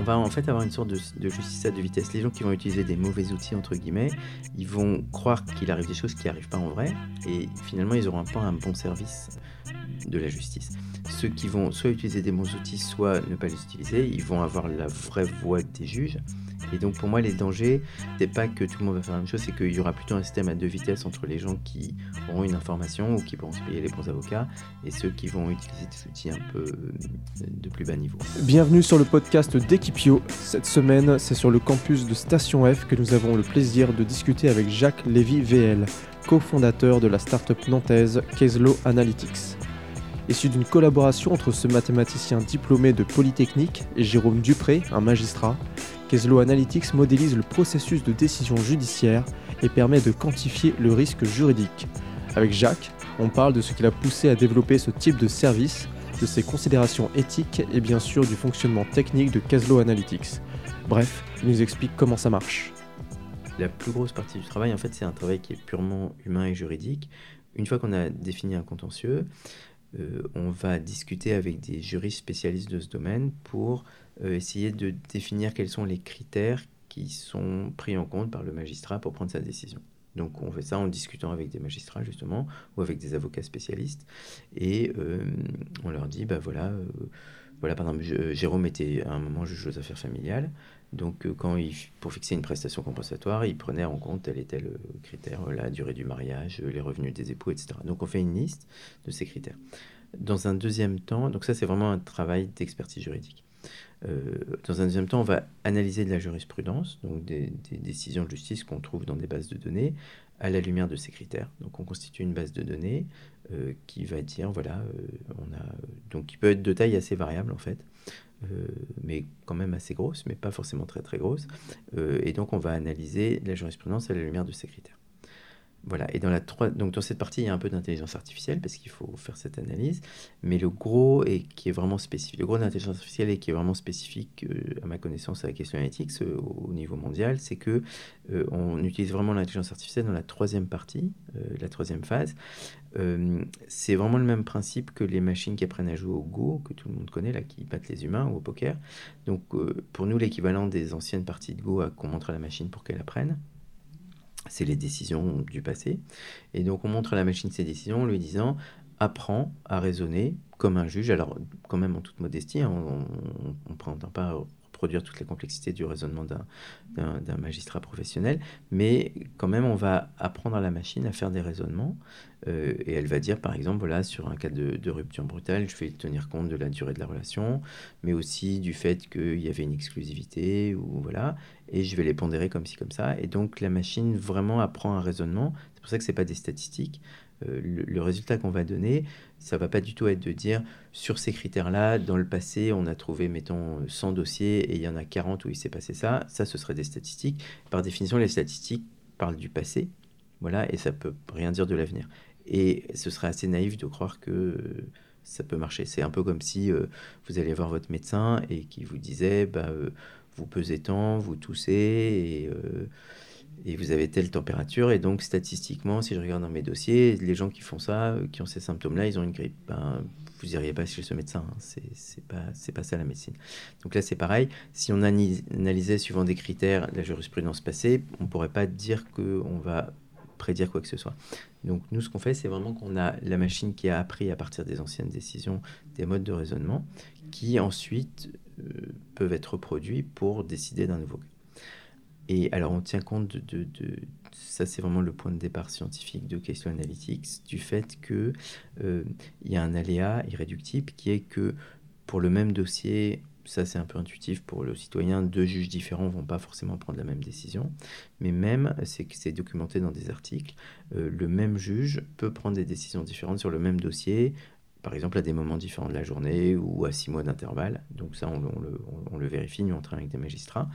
on va en fait avoir une sorte de, justice à deux vitesses. Les gens qui vont utiliser des mauvais outils, entre guillemets, ils vont croire qu'il arrive des choses qui n'arrivent pas en vrai, et finalement, ils n'auront pas un bon service de la justice. Ceux qui vont soit utiliser des bons outils, soit ne pas les utiliser, ils vont avoir la vraie voix des juges, et donc pour moi, les dangers, c'est pas que tout le monde va faire la même chose, c'est qu'il y aura plutôt un système à deux vitesses entre les gens qui auront une information ou qui pourront se payer les bons avocats et ceux qui vont utiliser des outils un peu euh, de plus bas niveau. Bienvenue sur le podcast d'Equipio. Cette semaine, c'est sur le campus de Station F que nous avons le plaisir de discuter avec Jacques Lévy-VL, cofondateur de la start-up nantaise Keslo Analytics. Issu d'une collaboration entre ce mathématicien diplômé de Polytechnique et Jérôme Dupré, un magistrat, Keslo Analytics modélise le processus de décision judiciaire et permet de quantifier le risque juridique. Avec Jacques, on parle de ce qui l'a poussé à développer ce type de service, de ses considérations éthiques et bien sûr du fonctionnement technique de Keslo Analytics. Bref, il nous explique comment ça marche. La plus grosse partie du travail, en fait, c'est un travail qui est purement humain et juridique. Une fois qu'on a défini un contentieux, euh, on va discuter avec des juristes spécialistes de ce domaine pour euh, essayer de définir quels sont les critères qui sont pris en compte par le magistrat pour prendre sa décision. Donc on fait ça en discutant avec des magistrats justement ou avec des avocats spécialistes et euh, on leur dit bah voilà Jérôme était à un moment juge aux affaires familiales. Donc quand il, pour fixer une prestation compensatoire il prenait en compte tel et tel critère la durée du mariage les revenus des époux etc donc on fait une liste de ces critères. Dans un deuxième temps donc ça c'est vraiment un travail d'expertise juridique. Euh, dans un deuxième temps, on va analyser de la jurisprudence, donc des, décisions de justice qu'on trouve dans des bases de données, à la lumière de ces critères. Donc on constitue une base de données euh, qui va dire, voilà, euh, on a, donc qui peut être de taille assez variable en fait, mais quand même assez grosse, mais pas forcément très très grosse. et donc on va analyser la jurisprudence à la lumière de ces critères. Voilà, et dans, la donc dans cette partie, il y a un peu d'intelligence artificielle parce qu'il faut faire cette analyse, mais le gros et qui est vraiment spécifique, le gros d'intelligence artificielle et qui est vraiment spécifique euh, à ma connaissance à la question analytique euh, au niveau mondial, c'est que euh, on utilise vraiment l'intelligence artificielle dans la troisième partie, la troisième phase. c'est vraiment le même principe que les machines qui apprennent à jouer au Go, que tout le monde connaît, là, qui battent les humains ou au poker. Donc pour nous, l'équivalent des anciennes parties de Go qu'on montre à la machine pour qu'elle apprenne c'est les décisions du passé. Et donc on montre à la machine ces décisions en lui disant apprends à raisonner comme un juge. Alors quand même en toute modestie, hein, on ne prétend pas reproduire toute la complexité du raisonnement d'un magistrat professionnel, mais quand même on va apprendre à la machine à faire des raisonnements euh, et elle va dire par exemple voilà sur un cas de, de, rupture brutale je vais tenir compte de la durée de la relation mais aussi du fait qu'il y avait une exclusivité ou voilà et je vais les pondérer comme ci, comme ça. Et donc la machine vraiment apprend un raisonnement. C'est pour ça que ce n'est pas des statistiques. Euh, le, résultat qu'on va donner, ça va pas du tout être de dire sur ces critères-là, dans le passé, on a trouvé, mettons, 100 dossiers et il y en a 40 où il s'est passé ça. Ça, ce serait des statistiques. Par définition, les statistiques parlent du passé. Voilà, et ça peut rien dire de l'avenir. Et ce serait assez naïf de croire que ça peut marcher. C'est un peu comme si euh, vous allez voir votre médecin et qui vous disait, bah, euh, vous pesez tant, vous toussez et, euh, et, vous avez telle température. Et donc, statistiquement, si je regarde dans mes dossiers, les gens qui font ça, euh, qui ont ces symptômes-là, ils ont une grippe. Ben, vous n'iriez pas chez ce médecin. Hein. C'est pas, pas ça la médecine. Donc là, c'est pareil. Si on analysait suivant des critères la jurisprudence passée, on ne pourrait pas dire qu'on va prédire quoi que ce soit. Donc nous, ce qu'on fait, c'est vraiment qu'on a la machine qui a appris à partir des anciennes décisions des modes de raisonnement, qui ensuite euh, peuvent être reproduits pour décider d'un nouveau cas. Et alors on tient compte de, ça c'est vraiment le point de départ scientifique de Question Analytics, du fait qu'il euh, y a un aléa irréductible qui est que pour le même dossier, ça c'est un peu intuitif pour le citoyen, deux juges différents vont pas forcément prendre la même décision, mais même, c'est que c'est documenté dans des articles, euh, le même juge peut prendre des décisions différentes sur le même dossier par exemple à des moments différents de la journée ou à six mois d'intervalle. Donc ça, on, le, vérifie, nous on travaille avec des magistrats.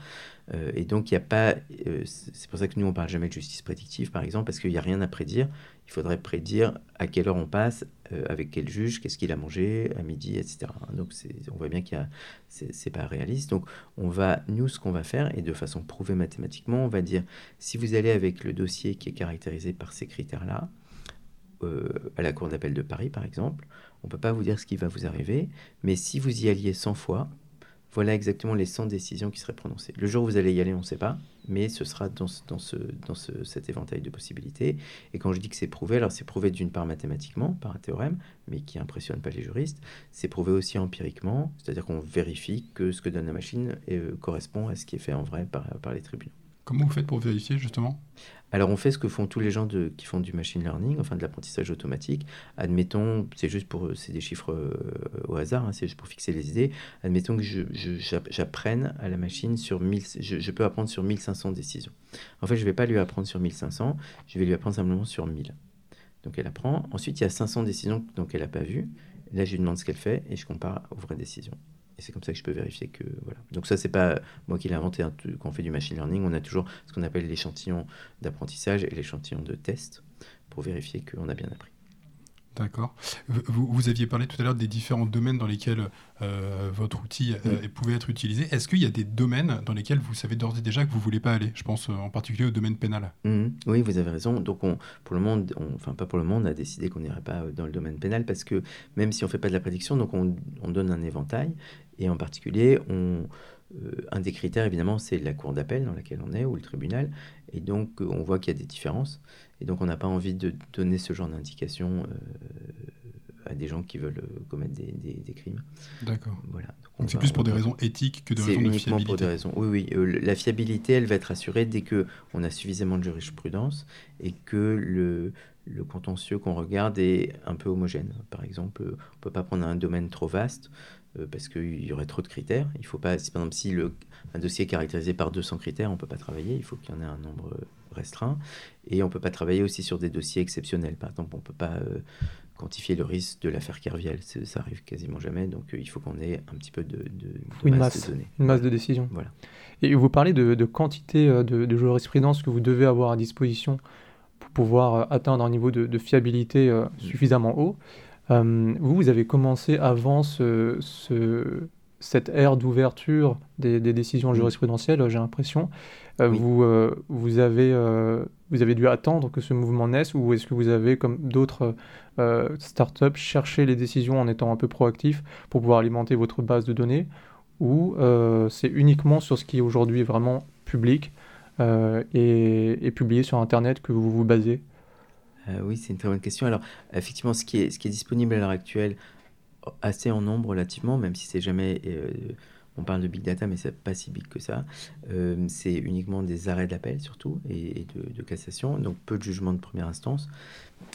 Euh, et donc il n'y a pas... Euh, c'est pour ça que nous on parle jamais de justice prédictive, par exemple, parce qu'il n'y a rien à prédire. Il faudrait prédire à quelle heure on passe, euh, avec quel juge, qu'est-ce qu'il a mangé à midi, etc. Donc on voit bien qu'il y a... C'est pas réaliste. Donc on va, nous, ce qu'on va faire, et de façon prouvée mathématiquement, on va dire, si vous allez avec le dossier qui est caractérisé par ces critères-là, à la Cour d'appel de Paris, par exemple, on ne peut pas vous dire ce qui va vous arriver, mais si vous y alliez 100 fois, voilà exactement les 100 décisions qui seraient prononcées. Le jour où vous allez y aller, on ne sait pas, mais ce sera dans, dans, ce, dans ce, cet éventail de possibilités. Et quand je dis que c'est prouvé, alors c'est prouvé d'une part mathématiquement, par un théorème, mais qui impressionne pas les juristes, c'est prouvé aussi empiriquement, c'est-à-dire qu'on vérifie que ce que donne la machine euh, correspond à ce qui est fait en vrai par les tribunaux. Comment vous faites pour vérifier justement? Alors on fait ce que font tous les gens qui font du machine learning, enfin de l'apprentissage automatique. Admettons, c'est juste pour, c'est des chiffres euh, au hasard, hein, c'est juste pour fixer les idées. Admettons que j'apprenne à la machine sur 1000, je, peux apprendre sur 1500 décisions. En fait, je ne vais pas lui apprendre sur 1500, je vais lui apprendre simplement sur 1000. Donc elle apprend. Ensuite, il y a 500 décisions donc elle n'a pas vues. Là, je lui demande ce qu'elle fait et je compare aux vraies décisions. Et c'est comme ça que je peux vérifier que voilà. Donc ça c'est pas moi qui l'ai inventé. Hein. Quand on fait du machine learning, on a toujours ce qu'on appelle l'échantillon d'apprentissage et l'échantillon de test pour vérifier qu'on a bien appris. D'accord. Vous, aviez parlé tout à l'heure des différents domaines dans lesquels euh, votre outil euh, pouvait être utilisé. Est-ce qu'il y a des domaines dans lesquels vous savez d'ores et déjà que vous ne voulez pas aller? Je pense euh, en particulier au domaine pénal. Mmh. Oui, vous avez raison. Donc, on, pour le monde, enfin pas pour le monde, on a décidé qu'on n'irait pas dans le domaine pénal parce que même si on ne fait pas de la prédiction, donc on, on donne un éventail et en particulier, on, un des critères, évidemment, c'est la cour d'appel dans laquelle on est ou le tribunal. Et donc, on voit qu'il y a des différences. Et donc, on n'a pas envie de donner ce genre d'indication euh, à des gens qui veulent euh, commettre des, des, crimes. D'accord. Voilà. Donc, c'est plus pour des raisons éthiques que de raisons de fiabilité. C'est uniquement pour des raisons. Oui, oui. Euh, la fiabilité, elle va être assurée dès que on a suffisamment de jurisprudence et que le, le contentieux qu'on regarde est un peu homogène. Par exemple, on ne peut pas prendre un domaine trop vaste parce qu'il y aurait trop de critères. Il faut pas, si, par exemple, si le, un dossier est caractérisé par 200 critères, on ne peut pas travailler. Il faut qu'il y en ait un nombre restreint. Et on ne peut pas travailler aussi sur des dossiers exceptionnels. Par exemple, on ne peut pas euh, quantifier le risque de l'affaire Kerviel. Ça arrive quasiment jamais. Donc euh, il faut qu'on ait un petit peu de, une masse, de données. Une masse de décisions. Voilà. Et vous parlez de, quantité euh, de, jurisprudence que vous devez avoir à disposition pour pouvoir atteindre un niveau de, fiabilité mm. suffisamment haut. vous, vous avez commencé avant ce, cette ère d'ouverture des, décisions mm. jurisprudentielles, j'ai l'impression. Euh, vous, euh, vous, avez, euh, vous avez dû attendre que ce mouvement naisse ou est-ce que vous avez, comme d'autres startups, cherché les décisions en étant un peu proactif pour pouvoir alimenter votre base de données ou c'est uniquement sur ce qui aujourd'hui est vraiment public et, et, publié sur Internet que vous vous basez? Oui, c'est une très bonne question. Alors, effectivement, ce qui est, ce qui est disponible à l'heure actuelle, assez en nombre relativement, même si c'est jamais on parle de big data, mais c'est pas si big que ça. Euh, c'est uniquement des arrêts d'appel surtout et, de, cassation, donc peu de jugements de première instance.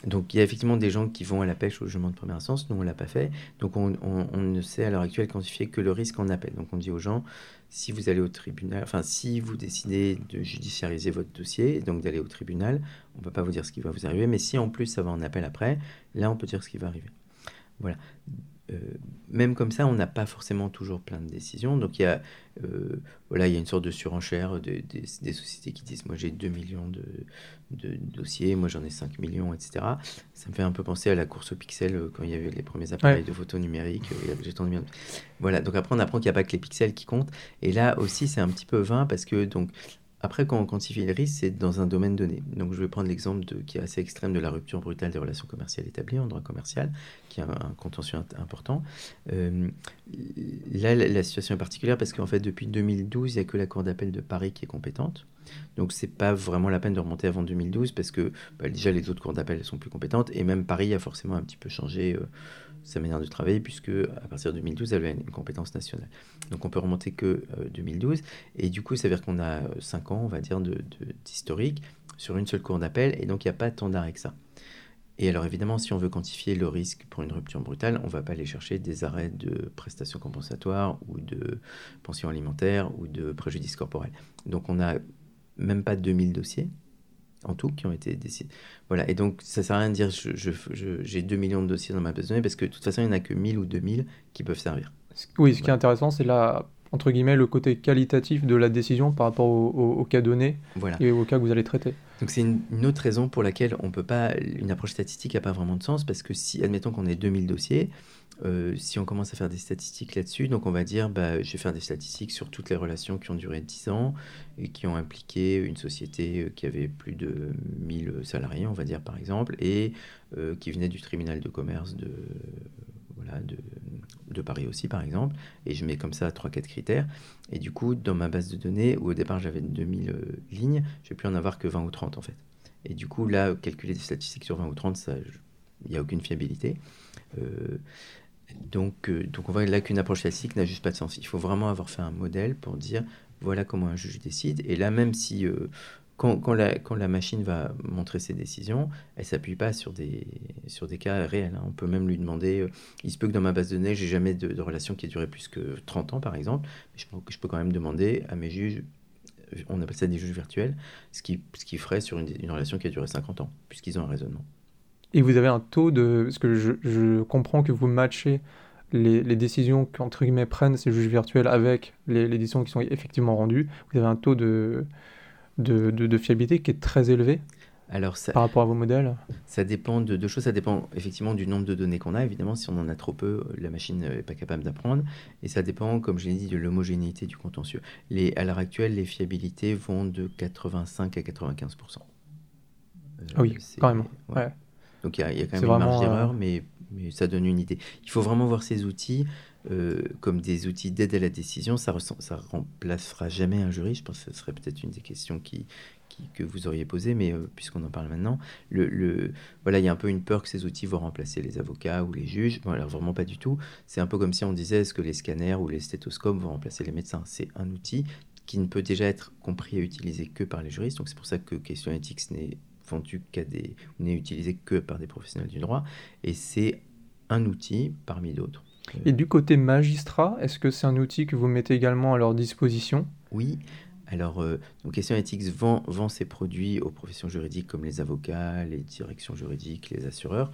Donc il y a effectivement des gens qui vont à la pêche au jugement de première instance, nous on l'a pas fait. Donc on, ne sait à l'heure actuelle quantifier que le risque en appel. Donc on dit aux gens, si vous allez au tribunal, enfin si vous décidez de judiciariser votre dossier, donc d'aller au tribunal, on ne peut pas vous dire ce qui va vous arriver, mais si en plus ça va en appel après, là on peut dire ce qui va arriver. Voilà. Euh, même comme ça, on n'a pas forcément toujours plein de décisions. Donc il y a, euh, voilà, il y a une sorte de surenchère des sociétés qui disent, moi j'ai 2 millions de, de, dossiers, moi j'en ai 5 millions, etc. Ça me fait un peu penser à la course au pixel euh, quand il y avait les premiers appareils de photo numérique. Voilà, donc après on apprend qu'il n'y a pas que les pixels qui comptent. Et là aussi c'est un petit peu vain parce que donc après, quand on quantifie le risque, c'est dans un domaine donné. Donc, je vais prendre l'exemple qui est assez extrême de la rupture brutale des relations commerciales établies en droit commercial, qui a un, contentieux important. Euh, là, la, situation est particulière parce qu'en fait, depuis 2012, il n'y a que la Cour d'appel de Paris qui est compétente. Donc, c'est pas vraiment la peine de remonter avant 2012 parce que bah, déjà, les autres cours d'appel sont plus compétentes et même Paris a forcément un petit peu changé. Euh, sa manière de travailler, puisque à partir de 2012, elle a une compétence nationale. Donc on peut remonter que 2012, euh, et du coup, ça veut dire qu'on a 5 euh, ans, on va dire, d'historique de, sur une seule cour d'appel, et donc il n'y a pas tant d'arrêts que ça. Et alors évidemment, si on veut quantifier le risque pour une rupture brutale, on ne va pas aller chercher des arrêts de prestations compensatoires ou de pensions alimentaires ou de préjudice corporel. Donc on n'a même pas 2000 dossiers, en tout qui ont été décidés. Voilà, et donc ça sert à rien de dire j'ai je, je, 2 millions de dossiers dans ma base de données parce que de toute façon il n'y en a que 1000 ou 2000 qui peuvent servir. Oui, ce qui est intéressant, c'est là, entre guillemets, le côté qualitatif de la décision par rapport au, cas donné et au cas que vous allez traiter. Donc c'est une, autre raison pour laquelle on peut pas, une approche statistique n'a pas vraiment de sens parce que si, admettons qu'on ait 2000 dossiers, euh, si on commence à faire des statistiques là-dessus, donc on va dire, bah, je vais faire des statistiques sur toutes les relations qui ont duré 10 ans et qui ont impliqué une société euh, qui avait plus de 1000 salariés, on va dire par exemple, et euh, qui venait du tribunal de commerce de, voilà, de, de, Paris aussi par exemple, et je mets comme ça 3-4 critères, et du coup dans ma base de données, où au départ j'avais 2000 lignes, je vais plus en avoir que 20 ou 30 en fait. Et du coup là, calculer des statistiques sur 20 ou 30, il n'y a aucune fiabilité. Donc, euh, donc on voit là qu'une approche classique n'a juste pas de sens. Il faut vraiment avoir fait un modèle pour dire voilà comment un juge décide. Et là, même si euh, quand, la, quand, la, machine va montrer ses décisions, elle s'appuie pas sur des, sur des cas réels. Hein. On peut même lui demander, euh, il se peut que dans ma base de données, j'ai jamais de, relation qui ait duré plus que 30 ans, par exemple. Je, je peux quand même demander à mes juges, on appelle ça des juges virtuels, ce qui, ce qui ferait sur une, relation qui a duré 50 ans, puisqu'ils ont un raisonnement. Et vous avez un taux de... Parce que je comprends que vous matchez les, les, décisions qu'entre guillemets prennent ces juges virtuels avec les, les, décisions qui sont effectivement rendues. Vous avez un taux de, de, de, de fiabilité qui est très élevé alors ça, par rapport à vos modèles Ça dépend de deux choses. Ça dépend effectivement du nombre de données qu'on a. Évidemment, si on en a trop peu, la machine n'est pas capable d'apprendre. Et ça dépend, comme je l'ai dit, de l'homogénéité du contentieux. Les, à l'heure actuelle, les fiabilités vont de 85 à 95% euh, Ah oui, quand même. Ouais. Ouais. Donc il y, y, a quand même une marge d'erreur, euh... mais, mais, ça donne une idée. Il faut vraiment voir ces outils euh, comme des outils d'aide à la décision. Ça ne remplacera jamais un jury. Je pense que ce serait peut-être une des questions qui, qui, que vous auriez posées, mais euh, puisqu'on en parle maintenant, le, le, voilà, il y a un peu une peur que ces outils vont remplacer les avocats ou les juges. Bon, alors vraiment pas du tout. C'est un peu comme si on disait est-ce que les scanners ou les stéthoscopes vont remplacer les médecins? C'est un outil qui ne peut déjà être compris et utilisé que par les juristes. Donc c'est pour ça que Question Ethics n'est vendu qu'à des, n'est utilisé que par des professionnels du droit, et c'est un outil parmi d'autres. Et du côté magistrat, est-ce que c'est un outil que vous mettez également à leur disposition? Oui. Alors, euh, donc Question Ethics vend, vend ses produits aux professions juridiques comme les avocats, les directions juridiques, les assureurs,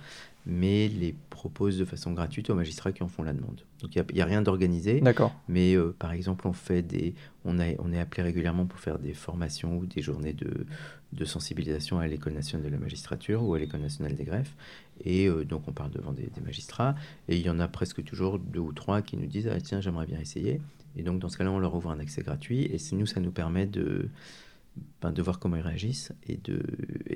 mais les propose de façon gratuite aux magistrats qui en font la demande. Donc il n'y a, a, rien d'organisé. D'accord. Mais euh, par exemple, on, fait des, on, a, on est appelé régulièrement pour faire des formations ou des journées de, de sensibilisation à l'École nationale de la magistrature ou à l'École nationale des greffes. Et euh, donc on parle devant des, des, magistrats. Et il y en a presque toujours deux ou trois qui nous disent Ah tiens, j'aimerais bien essayer. Et donc dans ce cas-là, on leur ouvre un accès gratuit. Et nous, ça nous permet de ben, de voir comment ils réagissent et, de,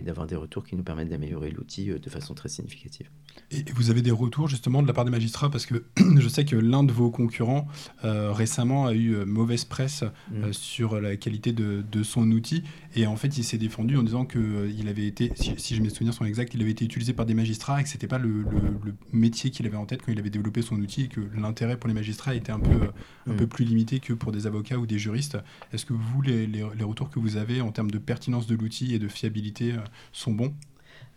d'avoir des retours qui nous permettent d'améliorer l'outil de façon très significative. Et vous avez des retours justement de la part des magistrats? Parce que je sais que l'un de vos concurrents euh, récemment a eu mauvaise presse mmh. euh, sur la qualité de, de, son outil et en fait il s'est défendu en disant que euh, il avait été, si, si, je mes souvenirs sont exacts, il avait été utilisé par des magistrats et que c'était pas le, le, le, métier qu'il avait en tête quand il avait développé son outil et que l'intérêt pour les magistrats était un peu, un mmh. peu plus limité que pour des avocats ou des juristes. Est-ce que vous, les, les, les retours que vous avez en termes de pertinence de l'outil et de fiabilité sont bons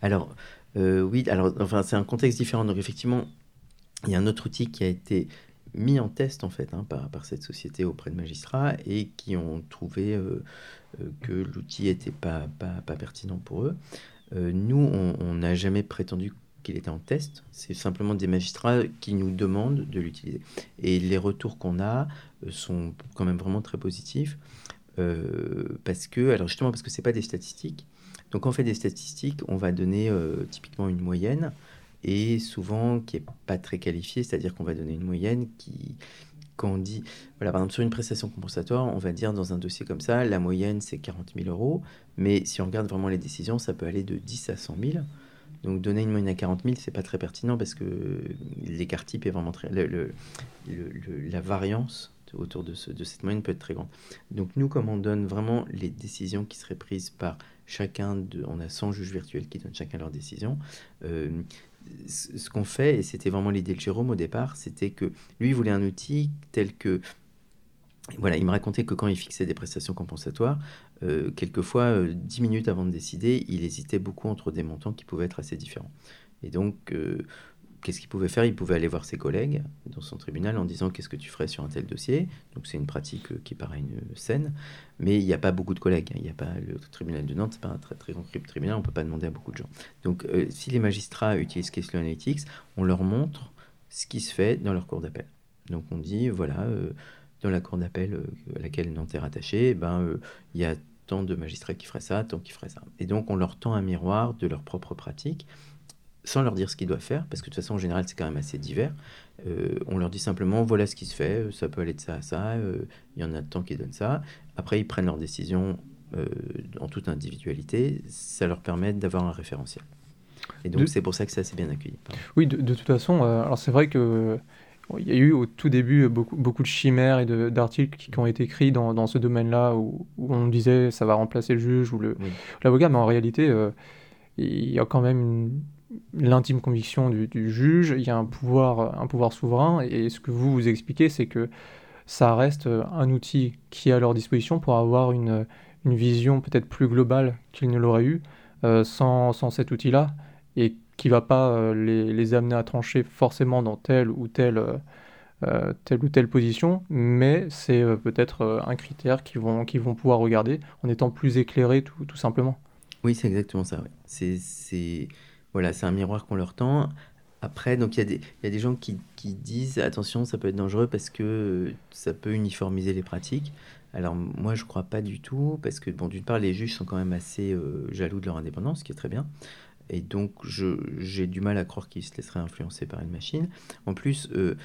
Alors, euh, oui, alors, enfin, c'est un contexte différent. Donc, effectivement, il y a un autre outil qui a été mis en test, en fait, hein, par, cette société auprès de magistrats et qui ont trouvé euh, euh, que l'outil n'était pas, pas, pertinent pour eux. Euh, nous, on n'a jamais prétendu qu'il était en test. C'est simplement des magistrats qui nous demandent de l'utiliser. Et les retours qu'on a sont quand même vraiment très positifs. Euh, parce que, alors justement, parce que ce n'est pas des statistiques. Donc, on fait des statistiques, on va donner euh, typiquement une moyenne et souvent qui n'est pas très qualifiée, c'est-à-dire qu'on va donner une moyenne qui, quand on dit, voilà, par exemple, sur une prestation compensatoire, on va dire dans un dossier comme ça, la moyenne c'est 40 000 euros, mais si on regarde vraiment les décisions, ça peut aller de 10 à 100 000. Donc donner une moyenne à 40 000, c'est pas très pertinent parce que l'écart type est vraiment très. La variance autour de, ce, de, cette moyenne peut être très grande. Donc nous, comme on donne vraiment les décisions qui seraient prises par chacun, de, on a 100 juges virtuels qui donnent chacun leurs décisions, euh, ce qu'on fait, et c'était vraiment l'idée de Jérôme au départ, c'était que lui voulait un outil tel que voilà, il me racontait que quand il fixait des prestations compensatoires, euh, quelquefois, euh, 10 minutes avant de décider, il hésitait beaucoup entre des montants qui pouvaient être assez différents. Et donc, euh, qu'est-ce qu'il pouvait faire? Il pouvait aller voir ses collègues dans son tribunal en disant qu'est-ce que tu ferais sur un tel dossier? Donc c'est une pratique euh, qui paraît une saine, mais il n'y a pas beaucoup de collègues. Hein. Il n'y a pas le tribunal de Nantes, c'est pas un très très grand tribunal, on peut pas demander à beaucoup de gens. Donc euh, si les magistrats utilisent Case Analytics, on leur montre ce qui se fait dans leur cour d'appel. Donc on dit voilà euh, dans la cour d'appel euh, à laquelle Nantes est rattachée, eh ben euh, il y a tant de magistrats qui feraient ça, tant qui feraient ça. Et donc on leur tend un miroir de leur propre pratique sans leur dire ce qu'ils doivent faire, parce que de toute façon, en général, c'est quand même assez divers. Euh, on leur dit simplement, voilà ce qui se fait, ça peut aller de ça à ça, il y en a temps qui donnent ça. Après, ils prennent leur décision en toute individualité. Ça leur permet d'avoir un référentiel. Et donc, c'est pour ça que c'est assez bien accueilli. Oui, de, de toute façon, alors c'est vrai que il y a eu au tout début beaucoup, beaucoup de chimères et d'articles qui, ont été écrits dans, dans ce domaine-là où, on disait ça va remplacer le juge ou l'avocat, mais en réalité, euh, il y a quand même l'intime conviction du, juge, il y a un pouvoir, un pouvoir souverain, et ce que vous vous expliquez, c'est que ça reste un outil qui est à leur disposition pour avoir une, vision peut-être plus globale qu'ils ne l'auraient eu euh, sans, cet outil-là, et qui va pas euh, les, amener à trancher forcément dans telle ou telle, euh, telle ou telle position, mais c'est peut-être un critère qu'ils vont, pouvoir regarder en étant plus éclairés tout, tout simplement. Oui, c'est exactement ça. C'est voilà, un miroir qu'on leur tend. Après, donc il y, y, a des gens qui, qui, disent attention, ça peut être dangereux parce que ça peut uniformiser les pratiques. Alors moi, je crois pas du tout parce que bon, d'une part, les juges sont quand même assez jaloux de leur indépendance, ce qui est très bien. Et donc, j'ai du mal à croire qu'il se laisserait influencer par une machine. En plus, euh,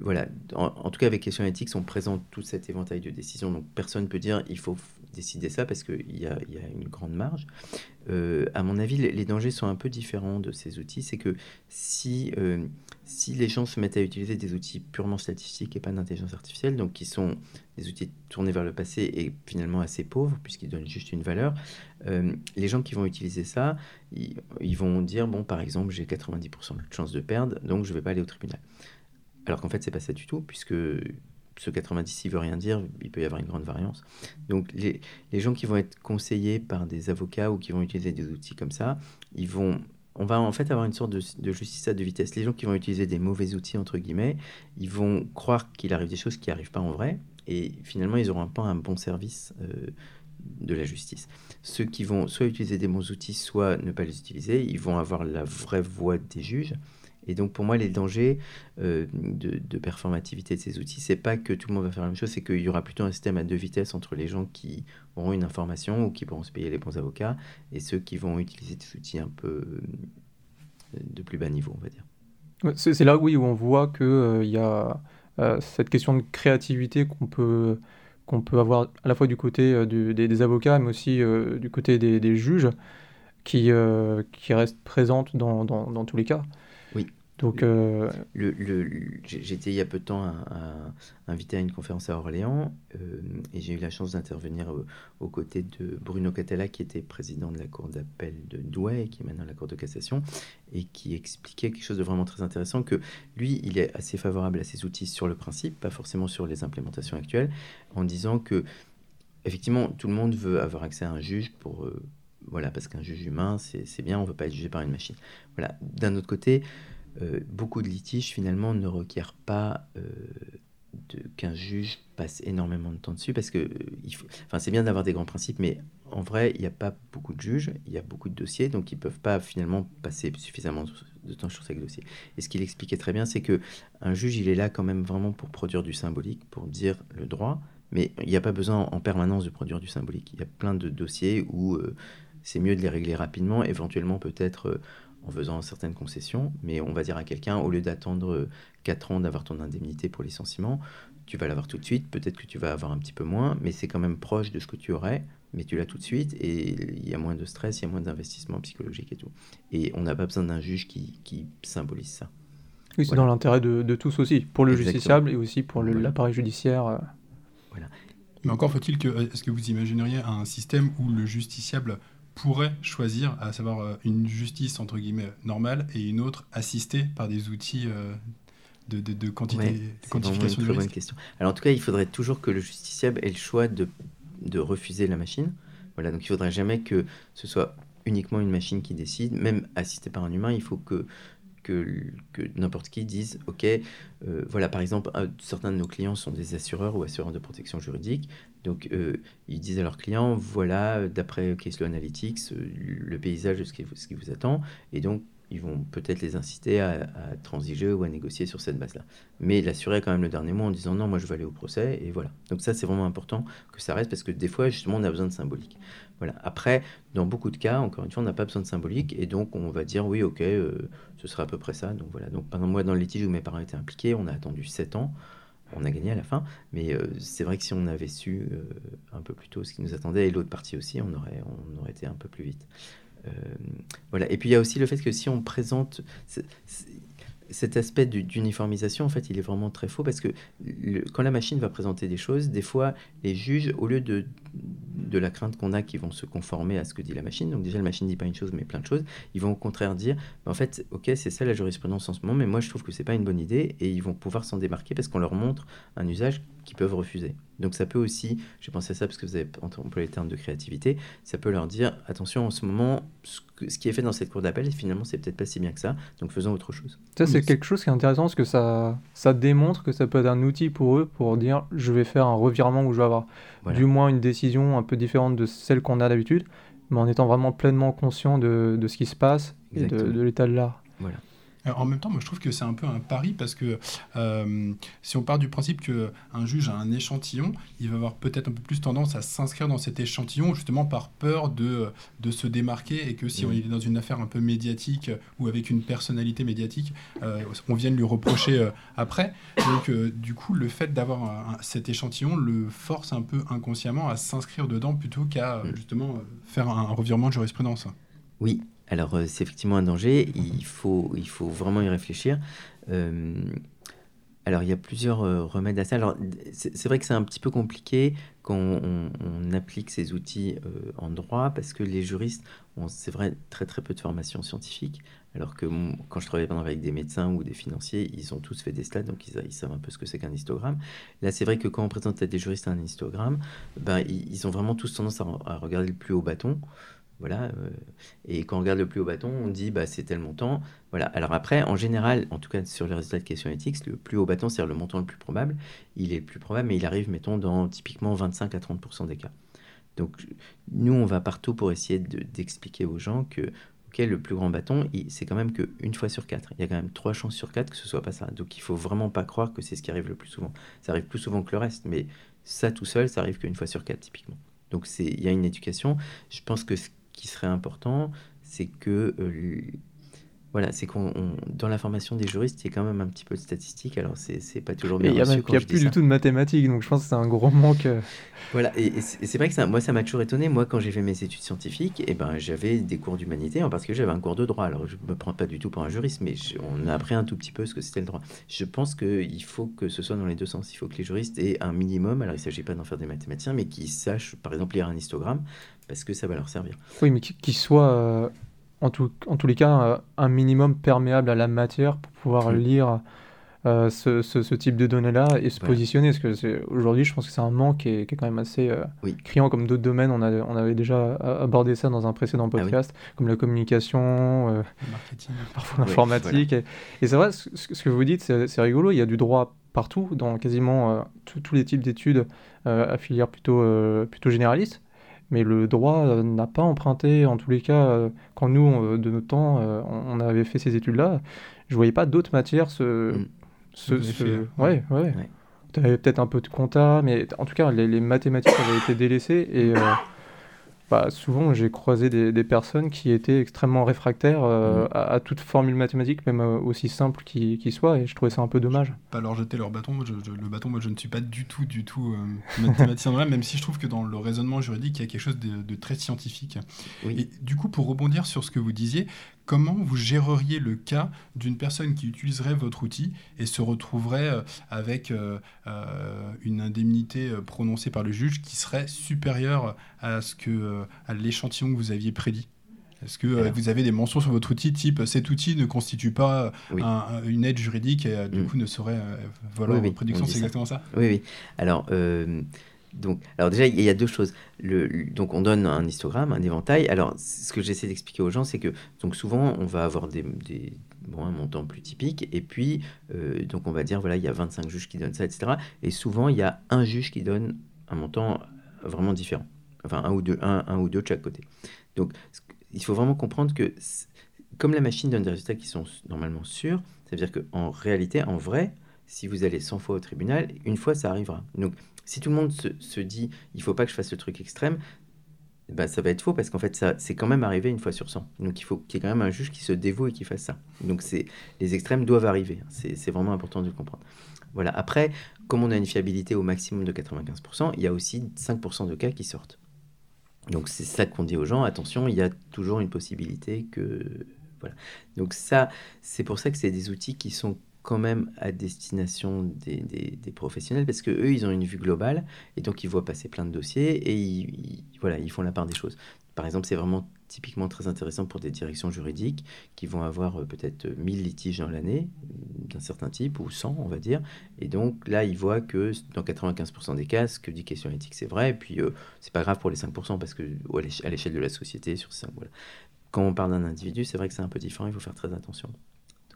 voilà, en, tout cas avec question éthique, on présente tout cet éventail de décisions. Donc, personne ne peut dire il faut décider ça parce qu'il y a, y a, une grande marge. Euh, à mon avis, les, dangers sont un peu différents de ces outils. C'est que si, euh, si les gens se mettent à utiliser des outils purement statistiques et pas d'intelligence artificielle, donc qui sont des outils tournés vers le passé et finalement assez pauvres, puisqu'ils donnent juste une valeur, euh, les gens qui vont utiliser ça, ils, vont dire, bon, par exemple, j'ai 90% de chance de perdre, donc je ne vais pas aller au tribunal. Alors qu'en fait, c'est pas ça du tout, puisque ce 90, il veut rien dire, il peut y avoir une grande variance. Donc les, gens qui vont être conseillés par des avocats ou qui vont utiliser des outils comme ça, ils vont... On va en fait avoir une sorte de, justice à deux vitesses. Les gens qui vont utiliser des mauvais outils, entre guillemets, ils vont croire qu'il arrive des choses qui n'arrivent pas en vrai, et finalement, ils n'auront pas un bon service euh, de la justice. Ceux qui vont soit utiliser des bons outils, soit ne pas les utiliser, ils vont avoir la vraie voix des juges. Et donc pour moi, les dangers euh, de, performativité de ces outils, c'est pas que tout le monde va faire la même chose, c'est qu'il y aura plutôt un système à deux vitesses entre les gens qui auront une information ou qui pourront se payer les bons avocats et ceux qui vont utiliser des outils un peu euh, de plus bas niveau, on va dire. C'est là, où on voit qu'il euh, y a cette question de créativité qu'on peut qu'on peut avoir à la fois du côté euh, des, avocats, mais aussi euh, du côté des, juges, qui, euh, qui restent présentes dans, dans, tous les cas. Donc, le, j'étais il y a peu de temps invité à une conférence à Orléans et j'ai eu la chance d'intervenir aux côtés de Bruno Catala qui était président de la cour d'appel de Douai et qui est maintenant la cour de cassation et qui expliquait quelque chose de vraiment très intéressant que lui, il est assez favorable à ces outils sur le principe, pas forcément sur les implémentations actuelles, en disant que effectivement, tout le monde veut avoir accès à un juge pour euh, voilà, parce qu'un juge humain, c'est bien, on ne veut pas être jugé par une machine. Voilà. D'un autre côté, euh, beaucoup de litiges finalement ne requièrent pas euh, qu'un juge passe énormément de temps dessus parce que il faut, enfin, c'est bien d'avoir des grands principes, mais en vrai, il n'y a pas beaucoup de juges, il y a beaucoup de dossiers, donc ils ne peuvent pas finalement passer suffisamment de temps sur chaque dossier. Et ce qu'il expliquait très bien, c'est que un juge, il est là quand même vraiment pour produire du symbolique, pour dire le droit, mais il n'y a pas besoin en permanence de produire du symbolique. Il y a plein de dossiers où euh, c'est mieux de les régler rapidement, éventuellement peut-être euh, en faisant certaines concessions, mais on va dire à quelqu'un, au lieu d'attendre 4 ans d'avoir ton indemnité pour licenciement, tu vas l'avoir tout de suite, peut-être que tu vas avoir un petit peu moins, mais c'est quand même proche de ce que tu aurais, mais tu l'as tout de suite, et il y a moins de stress, il y a moins d'investissement psychologique et tout. Et on n'a pas besoin d'un juge qui, qui, symbolise ça. Oui, c'est dans l'intérêt de, de, tous aussi, pour le justiciable et aussi pour l'appareil judiciaire. Euh. Voilà. Mais encore faut-il que, est-ce que vous imagineriez un système où le justiciable pourrait choisir, à savoir euh, une justice entre guillemets normale et une autre assistée par des outils euh, de, de, de, quantité, de quantification une très bonne question. Alors en tout cas, il faudrait toujours que le justiciable ait le choix de, de refuser la machine. Voilà, donc il faudrait jamais que ce soit uniquement une machine qui décide, même assistée par un humain, il faut que que, n'importe qui dise, OK, euh, voilà, par exemple, certains de nos clients sont des assureurs ou assureurs de protection juridique. Donc, euh, ils disent à leurs clients, voilà, d'après Case Analytics, euh, le paysage de ce qui, ce qui vous attend. Et donc, ils vont peut-être les inciter à, transiger ou à négocier sur cette base-là. Mais l'assurer quand même le dernier mot en disant non, moi je vais aller au procès, et voilà. Donc ça, c'est vraiment important que ça reste, parce que des fois, justement, on a besoin de symbolique. Voilà. Après, dans beaucoup de cas, encore une fois, on n'a pas besoin de symbolique, et donc on va dire oui, ok, euh, ce sera à peu près ça. Donc voilà. Donc exemple, moi, dans le litige où mes parents étaient impliqués, on a attendu 7 ans. On a gagné à la fin, mais euh, c'est vrai que si on avait su euh, un peu plus tôt ce qui nous attendait, et l'autre partie aussi, on aurait, on aurait été un peu plus vite. Euh, voilà. Et puis il y a aussi le fait que si on présente cet aspect d'uniformisation, en fait, il est vraiment très faux parce que quand la machine va présenter des choses, des fois, les juges, au lieu de, la crainte qu'on a qu'ils vont se conformer à ce que dit la machine, donc déjà la machine ne dit pas une chose mais plein de choses, ils vont au contraire dire, bah, en fait, ok, c'est ça la jurisprudence en ce moment, mais moi je trouve que c'est pas une bonne idée et ils vont pouvoir s'en démarquer parce qu'on leur montre un usage qu'ils peuvent refuser. Donc ça peut aussi, j'ai pensé à ça parce que vous avez employé le terme de créativité, ça peut leur dire attention en ce moment, ce, qui est fait dans cette cour d'appel, finalement c'est peut-être pas si bien que ça, donc faisons autre chose. Ça c'est quelque chose qui est intéressant parce que ça, ça démontre que ça peut être un outil pour eux pour dire je vais faire un revirement où je vais avoir du moins une décision un peu différente de celle qu'on a d'habitude, mais en étant vraiment pleinement conscient de, de ce qui se passe et de, de l'état de l'art. Voilà. Euh, en même temps, moi je trouve que c'est un peu un pari parce que euh, si on part du principe qu'un juge a un échantillon, il va avoir peut-être un peu plus tendance à s'inscrire dans cet échantillon justement par peur de, de se démarquer et que si on est dans une affaire un peu médiatique ou avec une personnalité médiatique, euh, on vienne lui reprocher après. Donc du coup, le fait d'avoir cet échantillon le force un peu inconsciemment à s'inscrire dedans plutôt qu'à mm. justement faire un revirement de jurisprudence. Oui, alors, euh, c'est effectivement un danger, il faut, il faut vraiment y réfléchir. Euh, alors, il y a plusieurs euh, remèdes à ça. Alors, c'est vrai que c'est un petit peu compliqué quand on, applique ces outils en droit, parce que les juristes ont, c'est vrai, très très peu de formation scientifique, alors que quand je travaillais avec des médecins ou des financiers, ils ont tous fait des stats, donc ils, savent un peu ce que c'est qu'un histogramme. Là, c'est vrai que quand on présente à des juristes un histogramme, ben, ils, ont vraiment tous tendance à regarder le plus haut bâton. Voilà. Euh, et quand on regarde le plus haut bâton, on dit bah, c'est tel montant. Voilà. Alors après, en général, en tout cas sur les résultats de questions éthiques, le plus haut bâton, c'est le montant le plus probable. Il est le plus probable, mais il arrive, mettons, dans typiquement 25 à 30% des cas. Donc nous, on va partout pour essayer d'expliquer aux gens que ok, le plus grand bâton, c'est quand même qu'une fois sur quatre. Il y a quand même trois chances sur quatre que ce soit pas ça. Donc il faut vraiment pas croire que c'est ce qui arrive le plus souvent. Ça arrive plus souvent que le reste, mais ça tout seul, ça arrive qu'une fois sur quatre typiquement. Donc il y a une éducation. Je pense que qui serait important, c'est que euh, voilà, c'est qu'on dans la formation des juristes, il y a quand même un petit peu de statistiques. Alors c'est pas toujours bien. Il n'y a, a plus du tout de mathématiques, donc je pense que c'est un gros manque. Euh. Voilà, et, c'est vrai que ça, moi ça m'a toujours étonné. Moi, quand j'ai fait mes études scientifiques, et eh ben j'avais des cours d'humanité, parce que j'avais un cours de droit. Alors je me prends pas du tout pour un juriste, mais on a appris un tout petit peu ce que c'était le droit. Je pense qu'il faut que ce soit dans les deux sens. Il faut que les juristes aient un minimum. Alors il ne s'agit pas d'en faire des mathématiciens, mais qu'ils sachent, par exemple, lire un histogramme, parce que ça va leur servir. Oui, mais qu'ils soient euh, en, tout, en tous les cas, euh, un minimum perméable à la matière pour pouvoir lire euh, ce, ce, type de données-là et se positionner. Parce que aujourd'hui, je pense que c'est un manque qui est, qui est, quand même assez euh, criant, comme d'autres domaines. On, a, on avait déjà abordé ça dans un précédent ah podcast, comme la communication, le marketing, parfois l'informatique. Et, c'est vrai, ce, ce, que vous dites, c'est rigolo. Il y a du droit partout, dans quasiment tous les types d'études à filière plutôt, plutôt généraliste mais le droit euh, n'a pas emprunté, en tous les cas, euh, quand nous, euh, de notre temps, on, avait fait ces études-là, je voyais pas d'autres matières se... Mm. se, Ouais, ouais. Tu avais peut-être un peu de compta, mais en tout cas, les, mathématiques avaient été délaissées et bah, souvent j'ai croisé des, personnes qui étaient extrêmement réfractaires euh, mm. à, toute formule mathématique, même euh, aussi simple qui, soit, et je trouvais ça un peu dommage. Pas leur jeter leur bâton. le bâton, moi je ne suis pas du tout, du tout euh, mathématicien même si je trouve que dans le raisonnement juridique, il y a quelque chose de, très scientifique. Et du coup, pour rebondir sur ce que vous disiez, comment vous géreriez le cas d'une personne qui utiliserait votre outil et se retrouverait euh, avec euh, euh, une indemnité prononcée par le juge qui serait supérieure à, ce que, à l'échantillon que vous aviez prédit? Est-ce que vous avez des mentions sur votre outil type cet outil ne constitue pas une aide juridique et du mm. coup ne saurait valoir votre prédiction C'est exactement ça? Oui, oui. Alors, donc, alors déjà, il y a deux choses. Le, donc, on donne un histogramme, un éventail. Alors, ce que j'essaie d'expliquer aux gens, c'est que donc souvent, on va avoir des, bon, un montant plus typique, et puis euh, donc on va dire voilà, il y a 25 juges qui donnent ça, etc. Et souvent, il y a un juge qui donne un montant vraiment différent. Enfin, un ou deux, un, un ou deux de chaque côté. Donc, il faut vraiment comprendre que comme la machine donne des résultats qui sont normalement sûrs, ça veut dire qu'en réalité, en vrai, si vous allez 100 fois au tribunal, une fois ça arrivera. Donc si tout le monde se, dit il faut pas que je fasse le truc extrême, bah, ça va être faux parce qu'en fait, ça, c'est quand même arrivé une fois sur 100. Donc il faut qu'il y ait quand même un juge qui se dévoue et qui fasse ça. Donc les extrêmes doivent arriver. C'est, c'est vraiment important de le comprendre. Voilà. Après, comme on a une fiabilité au maximum de 95%, il y a aussi 5% de cas qui sortent. Donc c'est ça qu'on dit aux gens, attention, il y a toujours une possibilité que... Voilà. Donc ça, c'est pour ça que c'est des outils qui sont quand même à destination des, professionnels parce que eux ils ont une vue globale et donc ils voient passer plein de dossiers et ils, voilà ils font la part des choses. Par exemple c'est vraiment typiquement très intéressant pour des directions juridiques qui vont avoir euh, peut-être 1000 litiges dans l'année d'un certain type ou 100 on va dire. Et donc là ils voient que dans 95% des cas ce que dit question éthique c'est vrai et puis euh, c'est pas grave pour les 5% parce que à l'échelle de la société sur ça voilà. Quand on parle d'un individu c'est vrai que c'est un peu différent il faut faire très attention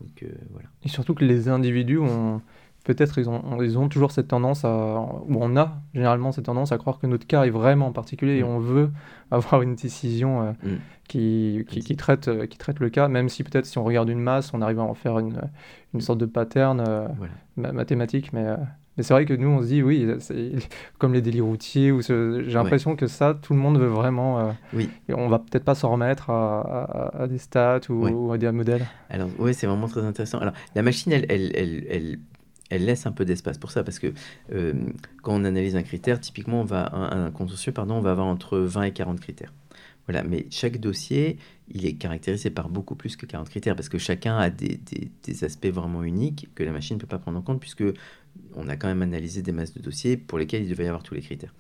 donc, euh, voilà. Et surtout que les individus ont peut-être ils ont, ils ont toujours cette tendance à, ou on a généralement cette tendance à croire que notre cas est vraiment particulier et mm. on veut avoir une décision euh, mm. qui, qui, traite, euh, qui traite le cas, même si peut-être si on regarde une masse, on arrive à en faire une, une sorte de pattern mathématique, mais mais c'est vrai que nous, on se dit, oui, comme les délits routiers, ou j'ai l'impression que ça, tout le monde veut vraiment. Euh, oui. Et on va peut-être pas s'en remettre à, à, des stats ou, à des modèles. Alors, oui, c'est vraiment très intéressant. Alors, la machine, elle, elle, elle, elle, elle laisse un peu d'espace pour ça, parce que euh, quand on analyse un critère, typiquement, on va, un, un contentieux, pardon, on va avoir entre 20 et 40 critères. Voilà, mais chaque dossier, il est caractérisé par beaucoup plus que 40 critères, parce que chacun a des, des, des aspects vraiment uniques que la machine ne peut pas prendre en compte, puisque on a quand même analysé des masses de dossiers pour lesquels il devait y avoir tous les critères.